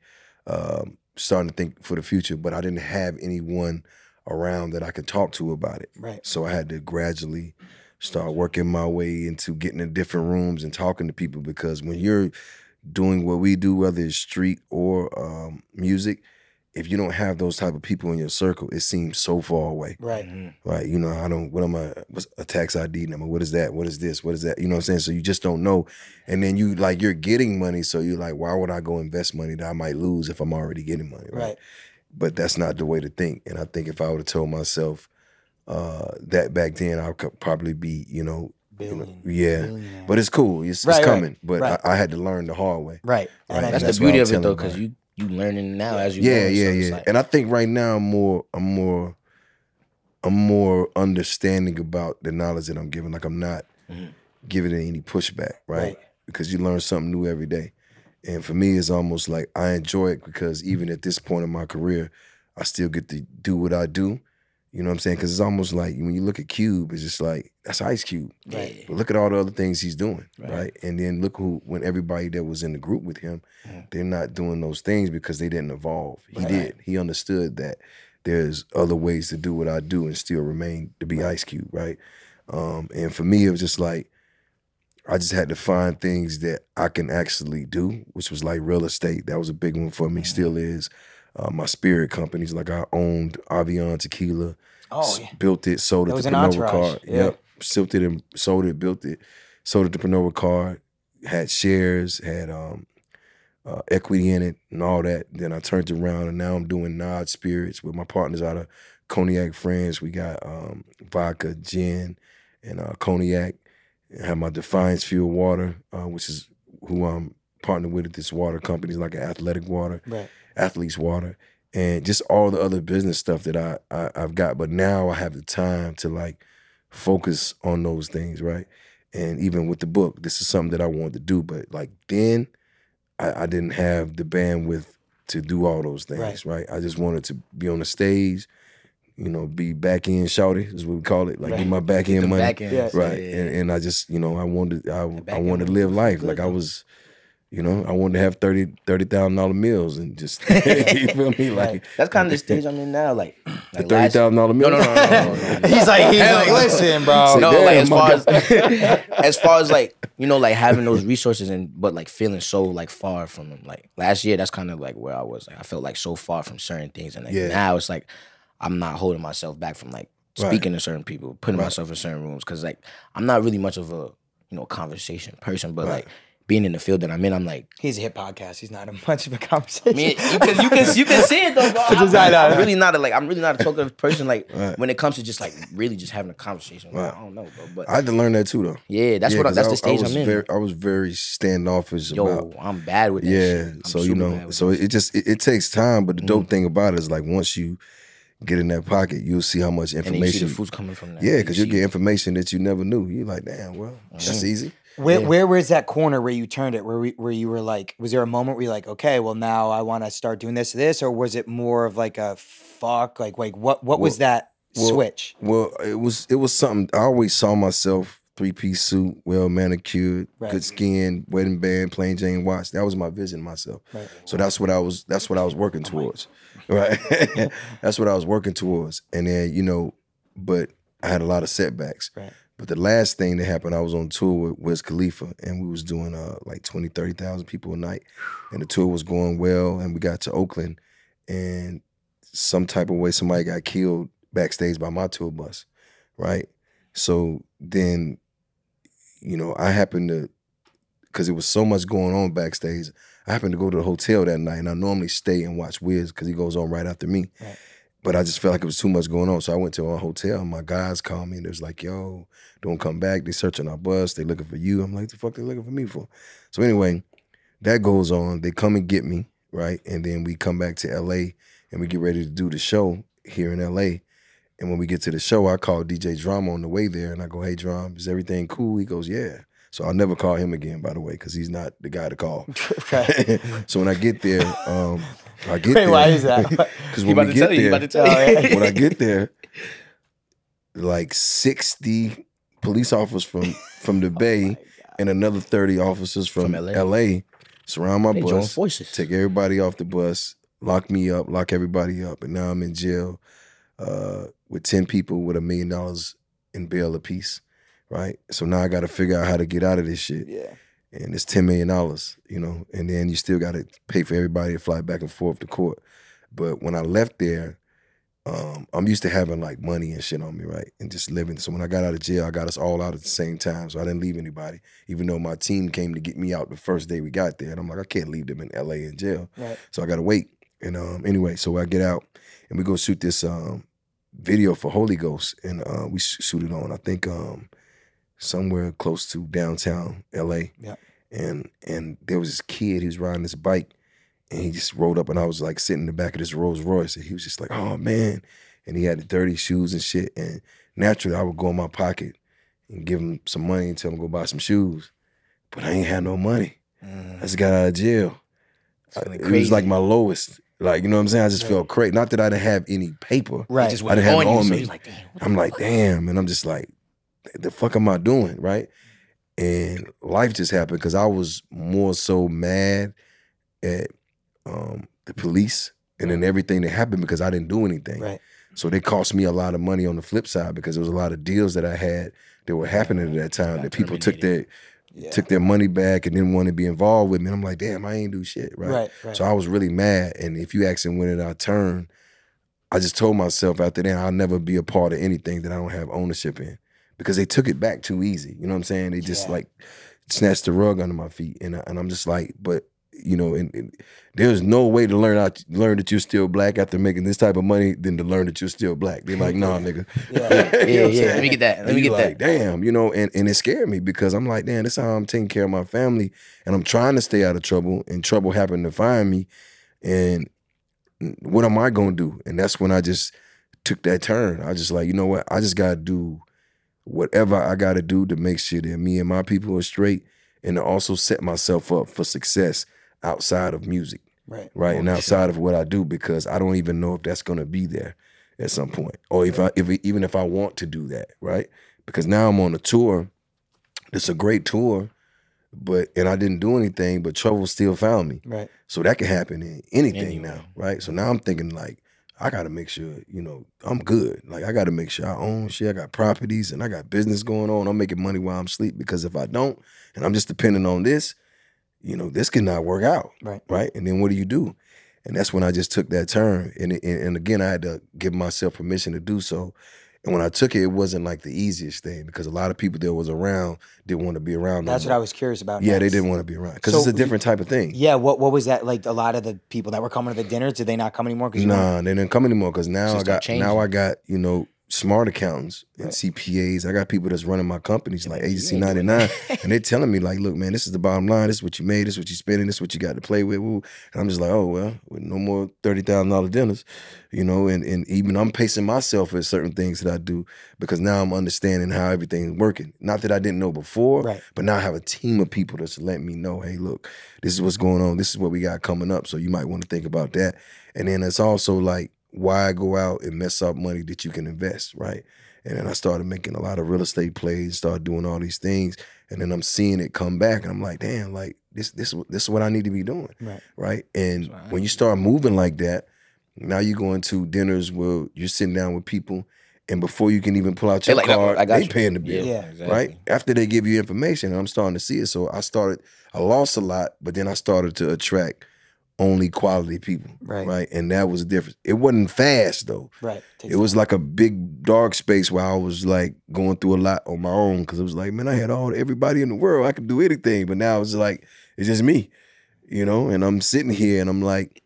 um, starting to think for the future. But I didn't have anyone around that I could talk to about it. right, So I had to gradually start working my way into getting in different rooms and talking to people because when you're doing what we do, whether it's street or um, music, if you don't have those type of people in your circle, it seems so far away. right, Right. You know, I don't, what am I, what's a tax ID number? What is that? What is this? What is that? You know what I'm saying? So you just don't know. And then you, like, you're getting money. So you're like, why would I go invest money that I might lose if I'm already getting money? Right. right. But that's not the way to think. And I think if I would have told myself uh, that back then, I could probably be, you know, Billion, yeah. billionaire. But it's cool. It's, Right, it's right, coming. But right. I, I had to learn the hard way. Right. Right, And That's, That's the beauty of it though, because you you learning now as you Yeah, go. yeah, so yeah. like- and I think right now I'm more, I'm more, I'm more understanding about the knowledge that I'm giving. Like I'm not Mhm. giving it any pushback, right? Right. Because you learn something new every day. And for me, it's almost like I enjoy it because even at this point in my career, I still get to do what I do. You know what I'm saying? Because it's almost like when you look at Cube, it's just like that's Ice Cube. Right. But look at all the other things he's doing, Right. right? And then look who, when everybody that was in the group with him, Mhm. they're not doing those things because they didn't evolve. He Right. did. He understood that there's other ways to do what I do and still remain to be Ice Cube, right? Um, and for me, it was just like I just had to find things that I can actually do, which was like real estate. That was a big one for me. Still is. Uh, my spirit companies, like I owned Avion Tequila, Oh, yeah. built it, sold it was to entourage, Card. yeah. Yep, silt it and sold it, built it, sold it to Pernod Ricard. Had shares, had um, uh, equity in it, and all that. Then I turned around, and now I'm doing Naud Spirits with my partners out of Cognac France. We got um, vodka, gin, and uh, cognac. I have my Defiance Fuel Water, uh, which is who I'm partnered with at this water company, it's like an athletic water Right. Athletes water and just all the other business stuff that I, I I've got. But now I have the time to like focus on those things, right? And even with the book, this is something that I wanted to do. But like then, I, I didn't have the bandwidth to do all those things, right? I just wanted to be on the stage, you know, be back end shouty is what we call it, like Right. get my back end money, back end, Yeah. right? yeah. And, and I just, you know, I wanted, I, I wanted to live life. Like I though. Was, you know, I wanted to have thirty thirty thousand dollar meals and just, you feel me? Like That's kind of the stage I'm in now. Like The Like thirty last- thousand dollar No, meal. no, no, no, no, no, no. He's like, he's Hell like, listen, bro. Say, no, like as far as as far as like you know, like having those resources and but like feeling so like far from them. Like last year, that's kind of like where I was. Like I felt like so far from certain things, and like Yeah. now it's like I'm not holding myself back from like Right. speaking to certain people, putting Right. myself in certain rooms because like I'm not really much of a you know conversation person, but Right. like being in the field that I'm in, I'm like. He's a hit podcast. He's not a much of a conversation. I mean, you can you can you can see it though, bro. I'm, Just- I know, I I'm really not a, like I'm really not a talkative person. Like Right. when it comes to just like really just having a conversation. Like, Right. I don't know, bro. But I had to learn that too, though. yeah, that's Yeah, what I, 'cause that's I- the stage I was I'm in. Very, I was very standoffish Yo, about. I'm bad with that. Yeah, shit. I'm so you know, so that it just it, it takes time. But the dope Mhm. thing about it is like once you get in that pocket, you'll see how much shit. and you see the information. fruits coming from that. Yeah, because you see- get information that you never knew. You're like, damn, well, that's Mhm. easy. Where, Yeah. where was that corner where you turned it? Where we, where you were like, was there a moment where you're like, okay, well now I want to start doing this, this, or was it more of like a fuck, like, like what, what was that well, switch? Well, it was it was something. I always saw myself three piece suit, well manicured, Right. good skin, wedding band, plain Jane watch. That was my vision myself. Right. So that's what I was. That's what I was working towards. Right. that's what I was working towards. And then you know, but I had a lot of setbacks. Right. But the last thing that happened, I was on tour with Wiz Khalifa, and we was doing uh like 20, 30,000 people a night, and the tour was going well, and we got to Oakland, and some type of way somebody got killed backstage by my tour bus, right? So then, you know, I happened to, because there was so much going on backstage, I happened to go to the hotel that night, and I normally stay and watch Wiz because he goes on right after me. Right. But I just felt like it was too much going on. So I went to a hotel and my guys called me and they was like, yo, don't come back. They searching our bus. They looking for you. I'm like, the fuck they looking for me for? So anyway, that goes on. They come and get me, right? And then we come back to LA and we get ready to do the show here in LA. And when we get to the show, I call DJ Drama on the way there and I go, hey, Drum, is everything cool? He goes, yeah. So I'll never call him again, by the way, because he's not the guy to call. So when I get there, um, I get Wait, there. why is that? Because He when about we to get tell you. There, about to tell you. when I get there, like 60 police officers from from the Bay and another 30 officers from, From LA. LA. surround my They bus, take everybody off the bus, lock me up, lock everybody up, and now I'm in jail uh, with 10 people with a million dollars in bail apiece. Right? So now I gotta figure out how to get out of this shit yeah. And it's ten million dollars, you know, and then you still got to pay for everybody to fly back and forth to court. But when I left there, um, I'm used to having like money and shit on me, right, and just living. So when I got out of jail, I got us all out at the same time, so I didn't leave anybody. Even though my team came to get me out the first day we got there, and I'm like, I can't leave them in L.A. in jail, Right. so I got to wait. And um, anyway, so I get out and we go shoot this um, video for Holy Ghost, and uh, we sh- shoot it on I think um, somewhere close to downtown L.A. Yeah. And and there was this kid, he was riding this bike, and he just rolled up, and I was like sitting in the back of this Rolls Royce, and he was just like, "Oh man," and he had the dirty shoes and shit, and naturally I would go in my pocket and give him some money and tell him to go buy some shoes, but I ain't had no money. I just got out of jail. I- it was like my lowest. Like, you know what I'm saying? I just felt crazy. Not that I didn't have any paper. Right. just I didn't have it on so me. you're like, I'm like, damn. And I'm just like, the fuck am I doing? Right. And life just happened because I was more so mad at um, the police and then everything that happened because I didn't do anything. Right. So they cost me a lot of money on the flip side because there was a lot of deals that I had that were happening at that time Got that people took their Yeah. took their money back and didn't want to be involved with me. And I'm like, damn, I ain't do shit. Right. Right. Right. So I was really mad. And if you ask him when did I turn, I just told myself after that I'll never be a part of anything that I don't have ownership in. Because they took it back too easy. You know what I'm saying? They just Yeah. like snatched the rug under my feet. And, I, and I'm just like, but you know, and, and there's no way to learn out learn that you're still black after making this type of money than to learn that you're still black. They're like, nah, nigga. Yeah. You know Yeah, yeah. Let me get that. Let And me get like, that. damn, you know, and, and it scared me because I'm like, damn, this is how I'm taking care of my family. And I'm trying to stay out of trouble, and trouble happened to find me. And what am I gonna do? And that's when I just took that turn. I just like, you know what? I just gotta do whatever I gotta do to make sure that me and my people are straight and to also set myself up for success outside of music Right. right? Oh, and outside of what I do, because I don't even know if that's gonna be there at some point, or if I, if even if I want to do that, right? Because now I'm on a tour. It's a great tour, but and I didn't do anything, but trouble still found me. Right. So that could happen in anything Anywhere. now, right? So now I'm thinking like, I gotta make sure, you know, I'm good. Like I gotta make sure I own shit. I got properties and I got business going on. I'm making money while I'm asleep because if I don't, and I'm just depending on this, you know, this cannot work out. Right. Right. And then what do you do? And that's when I just took that turn. And and, and again, I had to give myself permission to do so. And when I took it, it wasn't like the easiest thing because a lot of people that was around didn't want to be around. no That's what more. I was curious about. Yeah, they didn't want to be around because So it's a different type of thing. Yeah, what what was that like? A lot of the people that were coming to the dinners, did they not come anymore? Because Nah, they didn't come anymore because now I got start now I got you know smart accountants and CPAs. I got people that's running my companies like Agency 99, and they're telling me like, look, man, this is the bottom line. This is what you made. This is what you're spending. This is what you got to play with. Woo. And I'm just like, oh well, with no more thirty thousand dollar dinners, you know. And and even I'm pacing myself at certain things that I do because now I'm understanding how everything's working. Not that I didn't know before, Right. but now I have a team of people that's letting me know, hey, look, this is what's going on. This is what we got coming up. So you might want to think about that. And then it's also like, why go out and mess up money that you can invest, right? And then I started making a lot of real estate plays, started doing all these things, and then I'm seeing it come back, and I'm like, damn, like this, this, this is what I need to be doing, Right. right? And right. when you start moving like that, now you're going to dinners where you're sitting down with people, and before you can even pull out They your like, "Oh, card, I got they you." paying the bill Yeah. exactly. right? After they give you information, and I'm starting to see it. So I started, I lost a lot, but then I started to attract only quality people, Right. right? And that was different. It wasn't fast though. Right. It was like a big dark space where I was like going through a lot on my own because it was like, man, I had all everybody in the world. I could do anything, but now it's like it's just me, you know. And I'm sitting here and I'm like,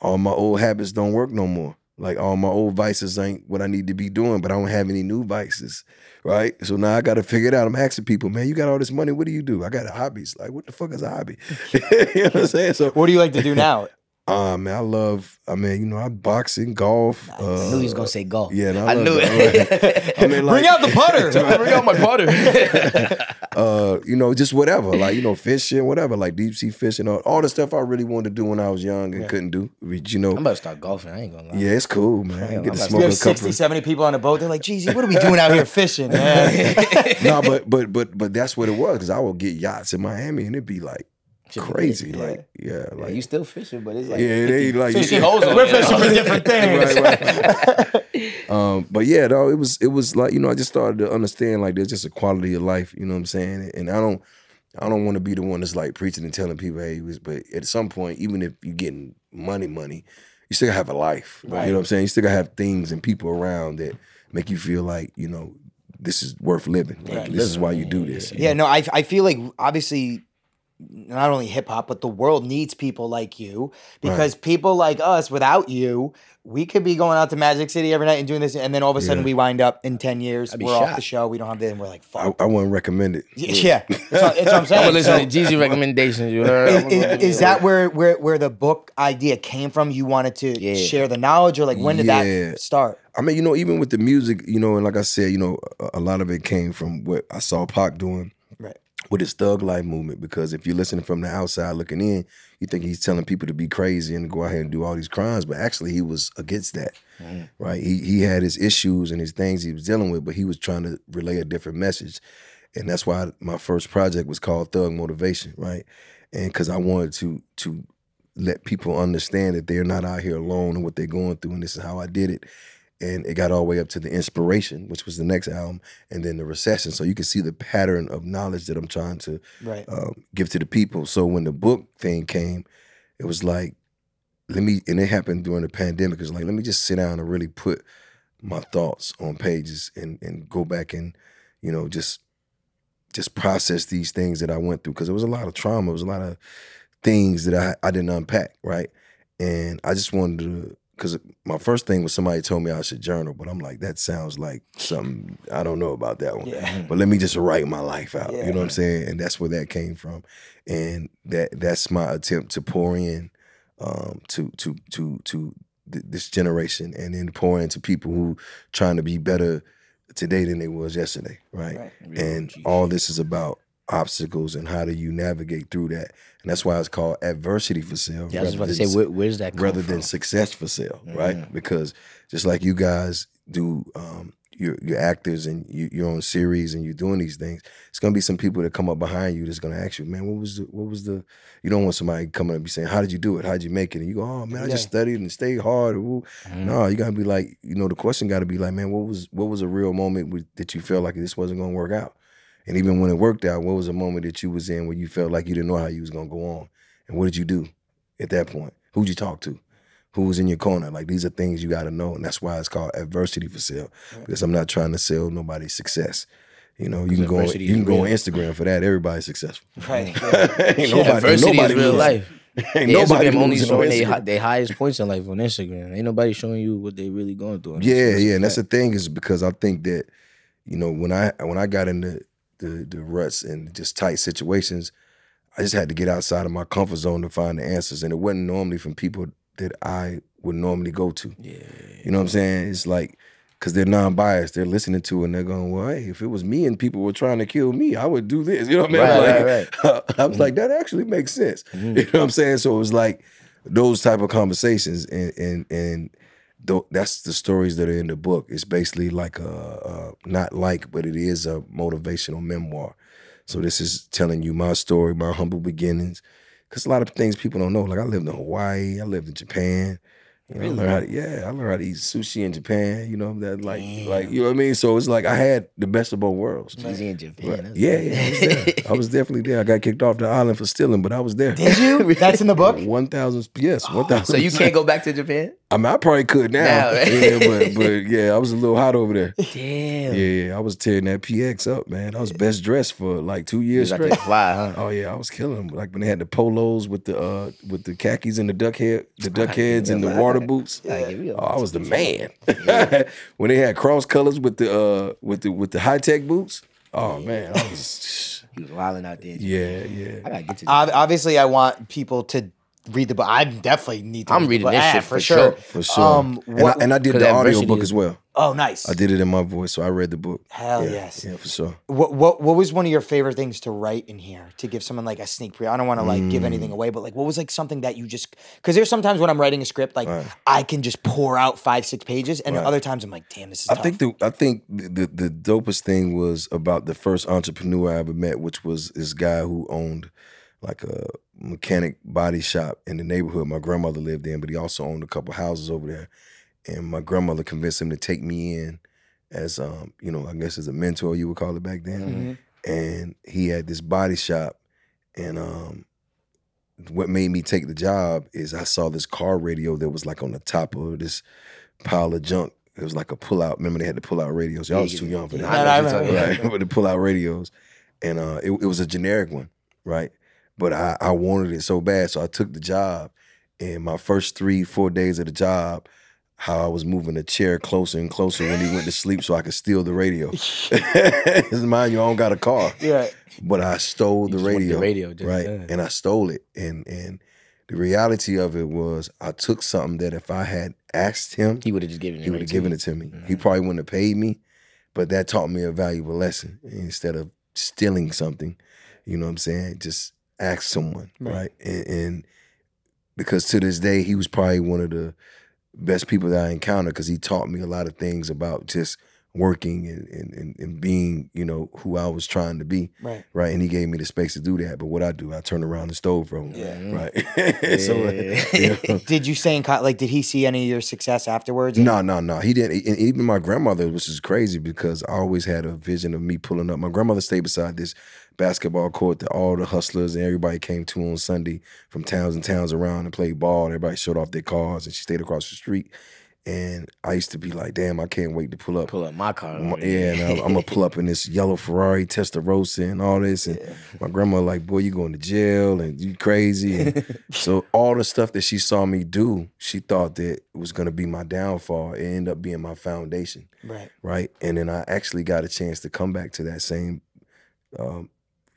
all my old habits don't work no more. Like all my old vices ain't what I need to be doing, but I don't have any new vices, right? So now I got to figure it out. I'm asking people, man, you got all this money. What do you do? I got hobbies. Like, what the fuck is a hobby? you know what I'm saying? So, What do you like to do now? uh, man, I love. I mean, you know, I boxing, golf. Nice. Uh, I knew he was gonna say golf. Yeah, no, I love knew it. I mean, like- Bring out the putter. Bring out my putter. uh, you know, just whatever, like you know, fishing, whatever, like deep sea fishing, all, all the stuff I really wanted to do when I was young and Yeah. couldn't do. You know, I'm about to start golfing. I ain't gonna lie. yeah, it's cool, man. Yeah, Get to I'm smoke You about a have couple. 60, 70 people on a boat. They're like, Jeezy, what are we doing out here fishing, man? no, but but but but that's what it was because I would get yachts in Miami and it'd be like Should be crazy, lit, like yeah, Yeah, like you still fishing, but it's like yeah, they like fishing yeah. holes. We're fishing for different things. Right, Um, but yeah, though it was it was like you know I just started to understand like there's just a quality of life. You know what I'm saying? And I don't I don't want to be the one that's like preaching and telling people, hey, but at some point, even if you're getting money, money, you still have a life. Right. You know what I'm saying? You still gotta have things and people around that make you feel like you know this is worth living. Like, Right. This is why you do this. Yeah, no, I I feel like obviously not only hip hop, but the world needs people like you because people like us, without you, we could be going out to Magic City every night and doing this, and then all of a sudden Yeah. we wind up in ten years, we're off the show, we don't have this, and we're like, I, fuck. I wouldn't recommend it. yeah, that's what, that's what I'm saying. I'm saying. gonna listen So- to Jeezy recommendations. You heard? Is, is, is that where, where where the book idea came from? You wanted to Yeah. share the knowledge, or like when did Yeah. that start? I mean, you know, even with the music, you know, and like I said, you know, a, a lot of it came from what I saw Pac doing Right. With his thug life movement. Because if you're listening from the outside looking in, you think he's telling people to be crazy and go ahead and do all these crimes, but actually he was against that. Mm. Right? He he had his issues and his things he was dealing with, but he was trying to relay a different message. And that's why my first project was called Thug Motivation, right? And because I wanted to to let people understand that they're not out here alone and what they're going through, and this is how I did it. And it got all the way up to the inspiration, which was the next album, and then the recession. So you can see the pattern of knowledge that I'm trying to Right. um, give to the people. So when the book thing came, it was like, let me, and it happened during the pandemic. It was like, let me just sit down and really put my thoughts on pages and and go back and, you know, just just process these things that I went through because it was a lot of trauma. It was a lot of things that I I didn't unpack, right? And I just wanted to. Because my first thing was somebody told me I should journal, but I'm like, that sounds like something I don't know about that one Yeah. but let me just write my life out. Yeah. You know what I'm saying? And that's where that came from. And that that's my attempt to pour in um, to to to to th- this generation, and then pour into people who trying to be better today than they was yesterday, right? Right. And all this is about obstacles and how do you navigate through that. And that's why it's called adversity for sale. Yeah, I was rather about to than say, where, where's that rather from? than success for sale, right? Mhm. Because just like you guys do um, you're, you're actors and you, you're on series and you're doing these things, it's gonna be some people that come up behind you that's gonna ask you, man, what was the what was the you don't want somebody coming up and be saying, How did you do it? How did you make it? And you go, Oh man, I just studied and stayed hard. Ooh. Mhm. No, you gotta be like, you know, the question gotta be like, man, what was what was a real moment with, that you felt like this wasn't gonna work out? And even when it worked out, what was a moment that you was in where you felt like you didn't know how you was gonna go on? And what did you do at that point? Who'd you talk to? Who was in your corner? Like these are things you gotta know. And that's why it's called adversity for sale. Because I'm not trying to sell nobody's success. You know, you can go on, you can go on. Instagram for that. Everybody's successful. Right. ain't Yeah. nobody, Adversity nobody is real life. Ain't Yeah, nobody Instagram only showing their their highest points in life on Instagram. Ain't nobody showing you what they really going through. Yeah, yeah, and that's the thing is because I think that you know when I when I got into the the ruts and just tight situations, I just had to get outside of my comfort zone to find the answers, and it wasn't normally from people that I would normally go to. Yeah. You know what I'm saying? It's like because they're non-biased, they're listening to it and they're going, "Well, hey, if it was me and people were trying to kill me, I would do this." You know what I mean? Right, like, right, I was like, that actually makes sense. Mhm. You know what I'm saying? So it was like those type of conversations, and and and tho- that's the stories that are in the book. It's basically like a, a not like, but it is a motivational memoir. So this is telling you my story, my humble beginnings, because a lot of things people don't know. Like I lived in Hawaii, I lived in Japan. You know, I learned how to, yeah, I learned how to eat sushi in Japan. You know that, like, like you know what I mean. So it's like I had the best of both worlds. Easy in Japan. Right. that's- Yeah, yeah, I was there. I was definitely there. I got kicked off the island for stealing, but I was there. Did you? That's in the book. One thousand, yes, one thousand. So you can't go back to Japan? I mean, I probably could now. Now, right? yeah, but but yeah, I was a little hot over there. Damn. Yeah, yeah, I was tearing that PX up, man. I was best dressed for like two years got straight. that fly, huh? Oh yeah, I was killing them. Like when they had the polos with the uh with the khakis and the duck head, the duck heads and the water boots. Yeah, Oh, a- I was the man. when they had cross colors with the uh with the with the high tech boots. Oh man, I was He was wilding out there. yeah, yeah. I gotta get to Ob- Obviously, I want people to read the book. I definitely need to. I'm read the reading book. this Ah, shit for for sure. sure. For sure. Um, and, I, and I did 'Cause the adversity audio book is- as well. Oh, nice. I did it in my voice, so I read the book. Hell yeah, yes. Yeah, for sure. What what what was one of your favorite things to write in here to give someone like a sneak preview? I don't want to like give anything Mm. away, but like what was like something that you just because there's sometimes when I'm writing a script like Right. I can just pour out five six pages, and Right. other times I'm like, damn, this is. I tough. think the I think the, the the dopest thing was about the first entrepreneur I ever met, which was this guy who owned like a mechanic body shop in the neighborhood my grandmother lived in, but he also owned a couple houses over there. And my grandmother convinced him to take me in as um, you know, I guess as a mentor you would call it back then. Mhm. And he had this body shop and um what made me take the job is I saw this car radio that was like on the top of this pile of junk. It was like a pull out. Remember they had to pull out radios. Y'all was too young for that. Yeah, I remember. Right, but to pull out radios, and uh, it, it was a generic one, right? But I, I wanted it so bad, so I took the job. And my first three, four days of the job, how I was moving the chair closer and closer when he went to sleep, so I could steal the radio. Mind you, I don't got a car, Yeah. but I stole the just wanted the radio, radio, just, right? And I stole it, and and the reality of it was, I took something that if I had asked him, He would have just given it. he would have given it to me. He mm-hmm. probably wouldn't have paid me, but that taught me a valuable lesson. Instead of stealing something, you know what I'm saying? Just ask someone, Right. right? And, and because to this day, he was probably one of the best people that I encountered because he taught me a lot of things about just working and, and, and, and being, you know, who I was trying to be, Right. right? And he gave me the space to do that. But what I do, I turn around and stole from him, Yeah. Mm-hmm. right? so, uh, Yeah. you know, Did you stay in con- like? Did he see any of your success afterwards? no, no, no. He didn't. And even my grandmother, which is crazy because I always had a vision of me pulling up. My grandmother stayed beside this basketball court that all the hustlers and everybody came to on Sunday from towns and towns around and played ball. And everybody showed off their cars, and she stayed across the street. And I used to be like, "Damn, I can't wait to pull up." Pull up my car. My- yeah, and I'm, gonna pull up in this yellow Ferrari Testarossa and all this, and my grandma like, boy, you going to jail and you crazy, and so all the stuff that she saw me do, she thought that it was gonna be my downfall. It ended up being my foundation, Right. right? And then I actually got a chance to come back to that same um,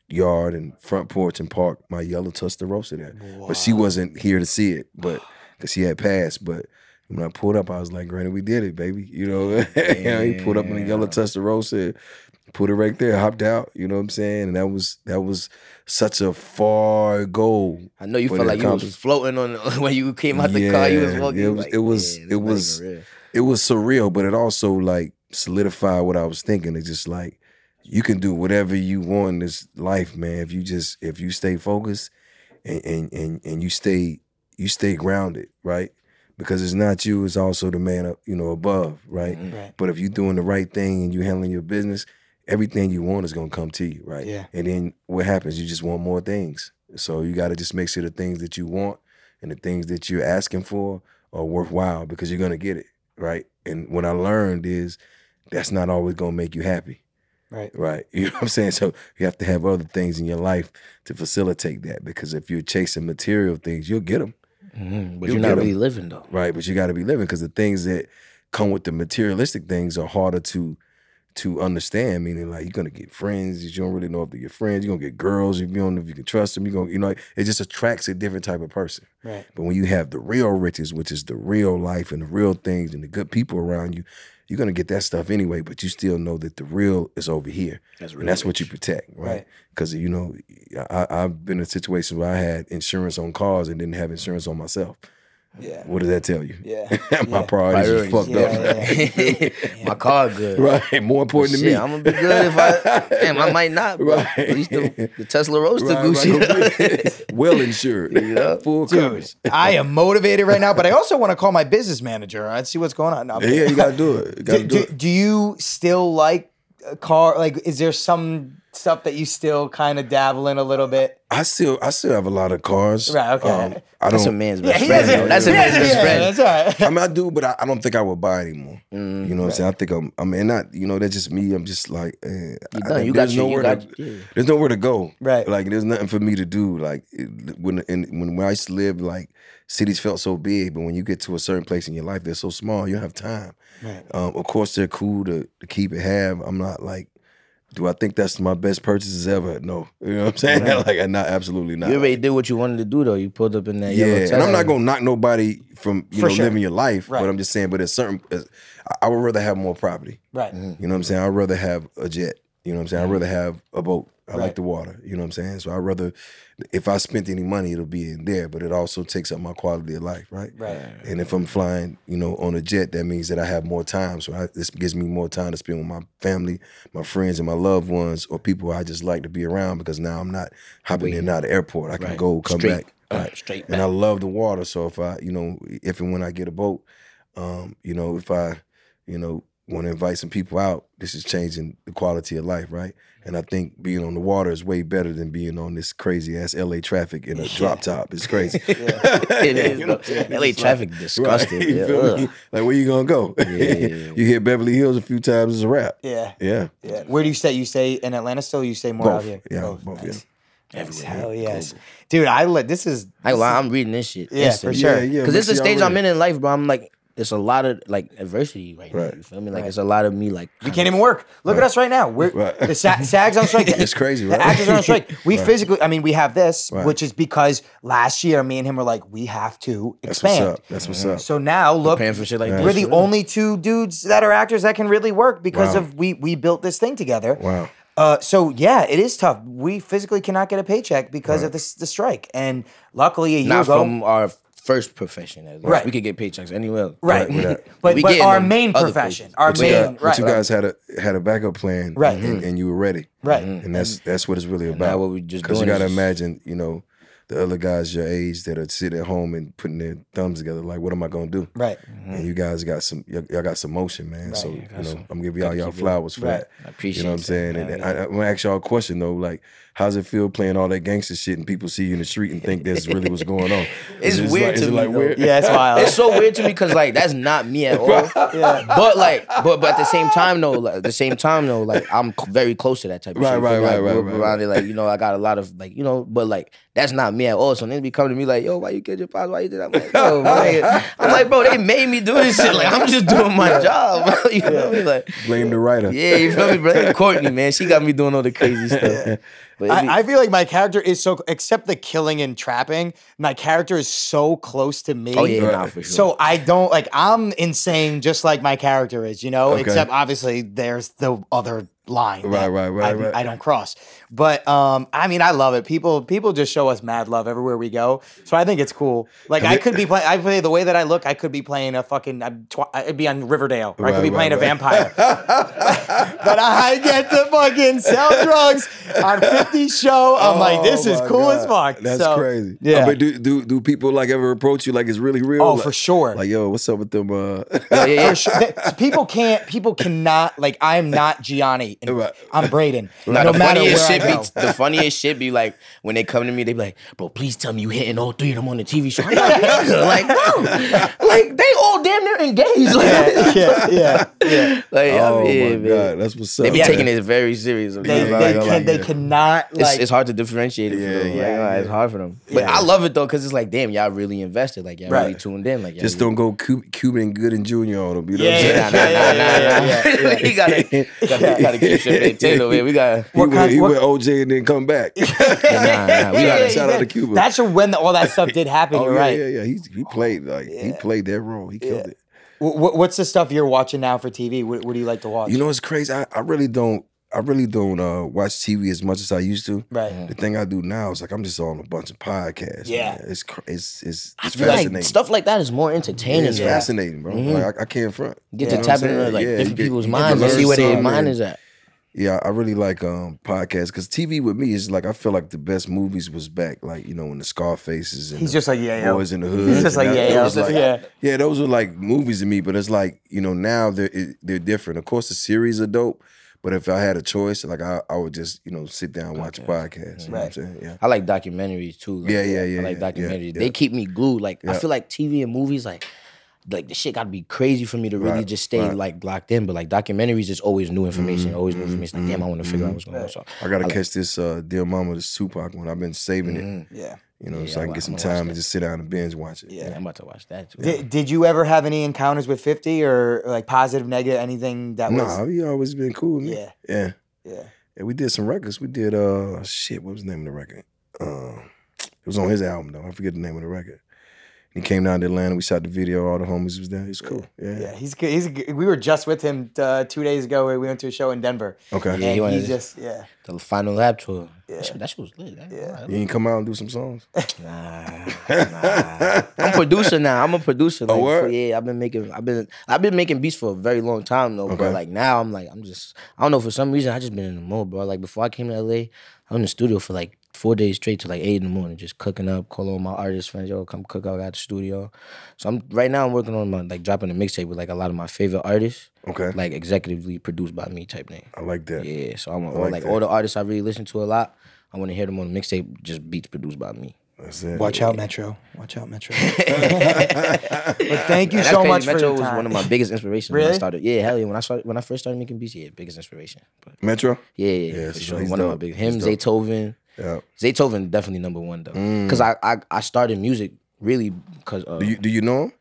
yard and front porch and park my yellow Testarossa there, but she wasn't here to see it, but because she had passed, but. When I pulled up, I was like, "Granny, we did it, baby." You know, know, he pulled up in the yellow Testarossa, said, put it right there, hopped out. You know what I'm saying? And that was that was such a far goal. I know you felt like you was floating on when you came out the car. You was walking. it was- like, it was- "Man, it was- It was surreal, but it also like solidified what I was thinking. It's just like you can do whatever you want in this life, man. If you just if you stay focused and and and, and you stay you stay grounded, right? Because it's not you, it's also the man up, you know, above, right? Mm-hmm. Right. But if you're doing the right thing and you're handling your business, everything you want is gonna come to you, right? Yeah. And then what happens? You just want more things. So you gotta just make sure the things that you want and the things that you're asking for are worthwhile because you're gonna get it, right? And what I learned is that's not always gonna make you happy. Right. Right. You know what I'm saying? So you have to have other things in your life to facilitate that because if you're chasing material things, you'll get them. Mhm, But You'll you're not really living though. Right. But you got to be living because the things that come with the materialistic things are harder to to understand. Meaning, like you're gonna get friends you don't really know if they're your friends. You're gonna get girls if you don't know if you can trust them. You're gonna, you know, it just attracts a different type of person. Right. But when you have the real riches, which is the real life and the real things and the good people around you, you're gonna get that stuff anyway. But you still know that the real is over here, That's and that's what you protect, Right. right? Because you know, I, I've been in situations where I had insurance on cars and didn't have insurance on myself. Yeah. What does that tell you? Yeah. My Yeah. priorities are fucked Yeah, up. yeah, My car good. Right, more important Shit, to me. I'm gonna be good if I. Damn, I might not. Bro. Right. At least the, the Testarossa Right, Gucci. right. well insured, Yeah. full Dude, coverage. I am motivated right now, but I also want to call my business manager and see what's going on. No, Yeah, you gotta do it. You gotta do, do do, it. do you still like a car? Like, is there some stuff that you still kind of dabble in a little bit? I still, I still have a lot of cars. Right, okay. Um, I That's a don't. man's Yeah, best he friend. has though. That's a he has man's best yeah, friend. That's all right. I mean, I do, but I, I don't think I would buy anymore. Mm, You know what I'm saying? I think I'm. I mean, not. You know, that's just me. I'm just like. Eh, You I- done. You got there's your- you nowhere got- to. There's nowhere to go. Right. Like there's nothing for me to do. Like it- when in, when when I used to live, like cities felt so big, but when you get to a certain place in your life, they're so small. You don't have time. Right. Um, of course, they're cool to, to keep and have. I'm not like. Do I think that's my best purchases ever? No. You know what I'm saying? like, I not absolutely not. You already did what you wanted to do though. You pulled up in that Yeah, and I'm not gonna knock nobody from you For know sure. living your life, Right. but I'm just saying. But it's certain. it's- I- I would rather have more property. Right. You know what I'm saying? I'd rather have a jet. You know what I'm saying? I'd mm-hmm. rather have a boat. I Right. like the water. You know what I'm saying? So I'd rather, if I spent any money, it'll be in there. But it also takes up my quality of life, right? Right. And if I'm flying, you know, on a jet, that means that I have more time. So I, this gives me more time to spend with my family, my friends, and my loved ones, or people I just like to be around. Because now I'm not hopping in and out of the airport. I can Right. go, come Straight- back. uh, Right. straight And I love the water. So if I, you know, if and when I get a boat, um, you know, if I, you know, want to invite some people out, this is changing the quality of life, right? And I think being on the water is way better than being on this crazy ass LA traffic in a drop top. It's crazy. It is. You know what I'm saying? LA traffic like- disgusting. Right, you yeah, feel me? Like where you gonna go? yeah. you hit Beverly Hills a few times, it's a wrap. Yeah. Yeah. Yeah. Where do you stay? You stay in Atlanta still? Or you stay more out here? Yeah, both, yeah. Nice. Nice. Everywhere. Hell yes, dude. I let this is. I lie. I'm reading this shit. Yeah, for instantly. sure. Yeah, yeah. Because but it's the see, stage I'm in in life, bro. I'm like, it's a lot of like adversity right, now. Right. You feel me? Like Right. it's a lot of me like We can't even work. Look at us right now. We're Right. the sa- SAG's on strike. It's crazy, The actors are on strike. We Right. physically. I mean, we have this, Right. which is because last year me and him were like, we have to That's what's expand. up. That's what's up. So now look, paying for shit like Yeah. we're the for only two dudes that are actors that can really work because Wow. of we we built this thing together. Wow. Uh, so yeah, it is tough. We physically cannot get a paycheck because of this the strike, and luckily a year not ago, from our first profession. At least. Right. We could get paychecks anywhere. right? Right. but We but our main profession, places. our But you, main got- right, but you guys had a had a backup plan, Right. And, and you were ready, right, and that's that's what it's really now about. what we just because you got to is imagine, you know, the other guys your age that are sitting at home and putting their thumbs together, like, what am I gonna do? right. And mm-hmm. you guys got some, y'all y'all got some motion, man. So Right. you know, I'm giving y'all y'all keep it- flowers for Right. that. I appreciate You know what I'm that. saying? And, and yeah. I, I'm gonna ask y'all a question though, like, how's it feel playing all that gangster shit and people see you in the street and think that's really what's going on? It's Is it weird like, to me, like weird? Yeah, it's wild. It's so weird to me because like that's not me at all. But like, but but at the same time though, like, at the same time though, like I'm very close to that type of Right, shit. You right, feel right, right, right, around it, like you know, I got a lot of like you know, but like that's not me at all. So niggas be coming to me like, yo, why you get your pops? Why you did that? I'm like, yo, my nigga. I'm like, bro, they made me do this shit. Like I'm just doing my job. Bro. You feel me? Like, Blame the writer. yeah, you feel me, bro? That Courtney, man, she got me doing all the crazy stuff. But it be- I, I feel like my character is so except the killing and trapping, my character is so close to me. oh yeah, nah, for sure. So I don't like I'm insane just like my character is, you know, Okay. except obviously there's the other line. Right, that right, right, I, right. I don't cross. But um, I mean, I love it. People people just show us mad love everywhere we go. So I think it's cool. Like I could be playing. I play the way that I look. I could be playing a fucking. I'm tw- I'd be on Riverdale. Or I could be right, playing a right. vampire. but I get to fucking sell drugs on 50 show. I'm like, this Oh is cool God. as fuck. That's So, crazy. Yeah. I mean, do, do do people like ever approach you like it's really real? Oh, Like- for sure. Like, yo, what's up with them? Uh, Yeah, yeah, For sure. Th- people can't. People cannot. Like I'm not Gianni. I'm Brayden. No matter where funniest I shit be the funniest shit be like when they come to me, they be like, "Bro, please tell me you hitting all three of them on the TV show." I'm like, "Nigga," like, bro, like they all damn near engaged. Like, yeah, yeah, yeah. like, oh I mean, my man. god, that's what's up. They be man. taking it very serious. They, Yeah, they, like, can, like, they yeah. cannot It's, like. it's hard to differentiate it. Yeah, for yeah, Like, yeah. It's hard for them. But Yeah. I love it though because it's like, damn, y'all really invested. Like y'all Right. really tuned in. Like Just really- don't go Cu- Cuba Gooding Junior on them. You know Yeah, what I'm Nah, saying? nah, nah, nah, nah. yeah, yeah, yeah. we gotta, gotta, gotta keep shit Taylor. Man. We gotta. What went, kind- what- went OJ and then come back. Nah, nah, we gotta. shout out to Cuba. That's when the, all that stuff did happen. oh you're yeah, right. yeah, yeah. He he played like he played that role. He killed it. Wh- wh- what's the stuff you're watching now for TV? What, what do you like to watch? You know, it's crazy. I, I really don't. I really don't uh, watch TV as much as I used to. right? The thing I do now is like I'm just on a bunch of podcasts. Yeah. man. it's cr- it's it's, I it's feel fascinating. like stuff like that is more entertaining. it's bro. fascinating, bro. Like I, I can't front. Get You to know tap into like Yeah, different get- people's you get to minds and see where their mind is at. Yeah, I really like um podcasts because TV with me is like I feel like the best movies was back, like you know when the Scarfaces and He's just like yeah, yeah. Boyz n the Hood. He's just like yeah, yeah, those, like, yeah. yeah, those are like movies to me. But it's like you know now they're it- they're different. Of course, the series are dope, but if I had a choice, like I, I would just you know sit down and watch a podcast. You know what I'm saying? Yeah. I like documentaries too. Like, Yeah, yeah, yeah, I like yeah, documentaries. yeah, They keep me glued. Like I feel like TV and movies, like like the shit got to be crazy for me to really Right, just stay right. like locked in. But like documentaries, is always new information, Mm-hmm, always new information. Like damn, I want to figure out what's going on. So I gotta catch this uh, Dear Mama, this Tupac one. I've been saving it, yeah. you know, Yeah, so I can get some gonna time and just sit down and binge watch it. Yeah. I'm about to watch that too. Did, did you ever have any encounters with 50 or like positive, negative, anything that was? Nah, he always been cool with me. Yeah. Yeah. Yeah. Yeah, we did some records. We did uh shit, what was the name of the record? Uh, it was on his album though. I forget the name of the record. He came down to Atlanta. We shot the video. All the homies was there. It was cool. Yeah. Yeah, he's good. He's good. We were just with him uh, two days ago. We went to a show in Denver. Okay. Yeah, he and wanted he to- just yeah. The Final Lap tour. Yeah. That, shit, that shit was lit. That- Yeah. You ain't come out and do some songs. Nah, nah. I'm a producer now. I'm a producer. Like, Oh, word? for- yeah, I've been making. I've been. I've been making beats for a very long time though. Okay. But like now, I'm like, I'm just. I don't know. For some reason, I just been in the mood, bro. Like before I came to LA, I was in the studio for like four days straight to like eight in the morning, just cooking up, calling all my artist friends, yo, come cook out at the studio. So I'm right now. I'm working on my like dropping a mixtape with like a lot of my favorite artists, Okay. like executively produced by me type thing. I like that. Yeah. So I'm I all, like like, all the artists I really listen to a lot. I want to hear them on the mixtape, just beats produced by me. That's it. Watch out, Metro. Watch out, Metro. but thank you so crazy. much for Metro your was time. one of my biggest inspirations when I started. Yeah, hell yeah. When I started, when I first started making beats, yeah, biggest inspiration. But Metro? yeah, yeah, Yeah, for so sure. he's One of my dope. big He's him, dope. Zaytoven. Yeah. Zaytoven definitely number one though, Mm. because I, I I started music really because uh, Do you do you know him?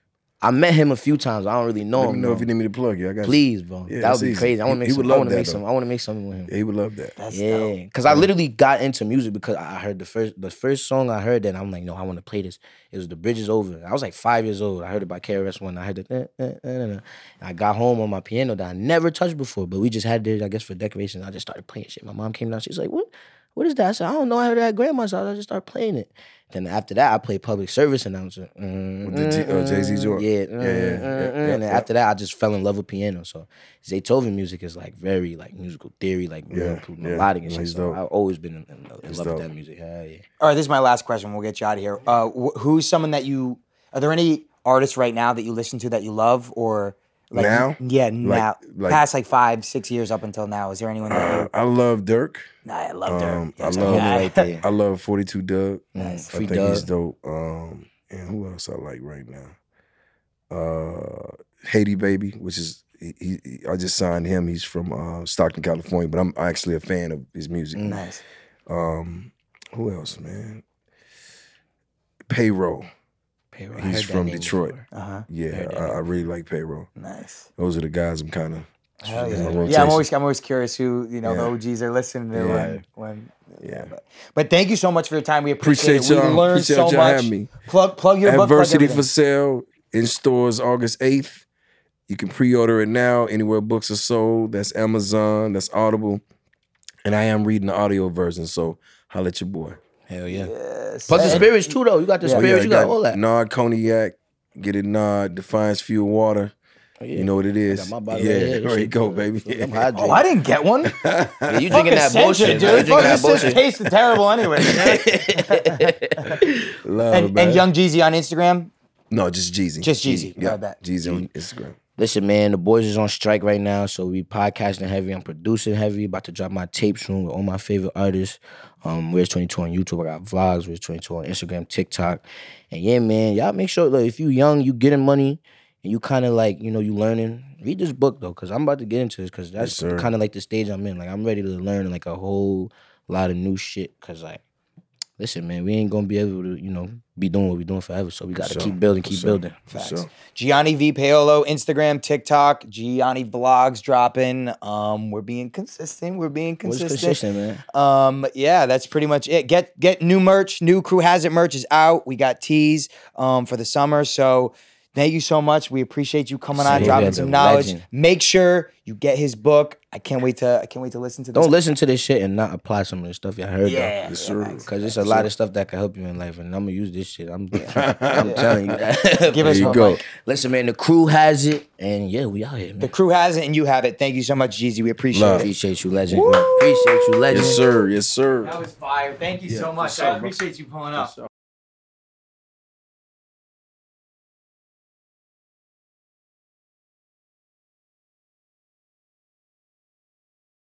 I met him a few times. I don't really know Let him. me know bro. if you need me to plug you. I got you. Please, bro. Yeah, that that's would be easy. crazy. I want to He- make he some. would I love want to that, make though. some. I want to make something with him. Yeah, he would love that. That's Yeah, dope. because I literally got into music because I heard the first the first song I heard that I'm like, no, I want to play this. It was "The Bridge Is Over." I was like five years old. I heard it by KRS One. I heard it. eh, eh, eh, eh, eh. I got home on my piano that I never touched before, but we just had it, I guess, for decoration. I just started playing shit. My mom came down. She's like, "What? What is that?" I said, "I don't know. I heard it at grandma's house. I just started playing it." Then after that, I played public service announcer. Mm, With the G- uh, Jay-Z joint? Yeah, Yeah, mm, yeah, yeah, yeah, And then after that, I just fell in love with piano. So Zaytoven music is like very like musical theory, like real Yeah, yeah. melodic and shit. So dope. I've always been in, in, in love dope. with that music. Hell yeah. All right, this is my last question. We'll get you out of here. Uh, wh- who's someone that you? Are there any artists right now that you listen to that you love, or like Now? Yeah, now. like- Past like five, six years up until now. Is there anyone that Uh, you? I love Durk. Nah, I love her. Um, I love- right there. I love 42 Dugg. Nice. I Free think he's dope. Um, and who else I like right now? Uh, Haiti Baby, which is he, he, he- I just signed him. He's from uh, Stockton, California, but I'm actually a fan of his music. Nice. Um, who else, man? Payroll. Payroll. He's from Detroit. Uh huh. Yeah, I, I really like Payroll. Nice. Those are the guys I'm kind of. Yeah. yeah, I'm always I'm always curious who you know Yeah. the OGs are listening to Yeah. when when. Yeah. But, but thank you so much for your time. We appreciate, Appreciate it. We learned Appreciate so much. me. Plug plug your book. plug Adversity for sale in stores August 8th. You can pre-order it now anywhere books are sold. That's Amazon, that's Audible. And I am reading the audio version, so holla at your boy. Hell yeah. Yes. Plus the spirits too, though. You got the Yeah. Oh, spirits. I you got all that. Naud cognac, get it nod, Defiance Fuel Water. Oh, yeah. You know what it is. got my bottle yeah, right there you shit go, baby. I'm Yeah. Oh, I didn't get one. Yeah, you drinking that bullshit, it. You dude. drinking Fuck, that this just bullshit. tasted terrible anyway. Love, and, and Young Jeezy on Instagram. No, just Jeezy. Just Jeezy. Yeah, that. Jeezy on Instagram. Listen, man, the boys is on strike right now, so we podcasting heavy. I'm producing heavy. About to drop my tape soon with all my favorite artists. Um, Where's 22 on YouTube? I got vlogs. Where's 22 on Instagram, TikTok, and yeah, man, y'all make sure like if you young, you getting money, and you kind of like you know you learning. Read this book though, cause I'm about to get into this, cause that's sir. kind of like the stage I'm in. Like I'm ready to learn like a whole lot of new shit, cause like. Listen, man, we ain't gonna be able to, you know, be doing what we're doing forever. So we gotta sure. keep building, keep sure. building. For Facts. sure. Gianni V Paolo, Instagram, TikTok, Gianni vlogs dropping. Um, we're being consistent. We're being What's consistent. consistent, man? Um, yeah, that's pretty much it. Get get new merch. New crew has it merch is out. We got tees um for the summer. So thank you so much. We appreciate you coming on, dropping some knowledge. legend. Make sure you get his book. I can't wait to I can't wait to listen to this. Don't listen to this shit and not apply some of the stuff you heard. Yeah, Yes, sir. Because it's a lot of stuff that can help you in life, and I'm gonna use this shit. I'm, I'm telling you. That. Give us There you one, go. Mike. Listen, man, the crew has it, and yeah, we out here, man. The crew has it and you have it. Thank you so much, Jeezy. We appreciate Love. it. Appreciate you, legend. Appreciate you, legend. Yes, sir. Yes, sir. That was fire. Thank you so much. sure, I bro. appreciate you pulling up.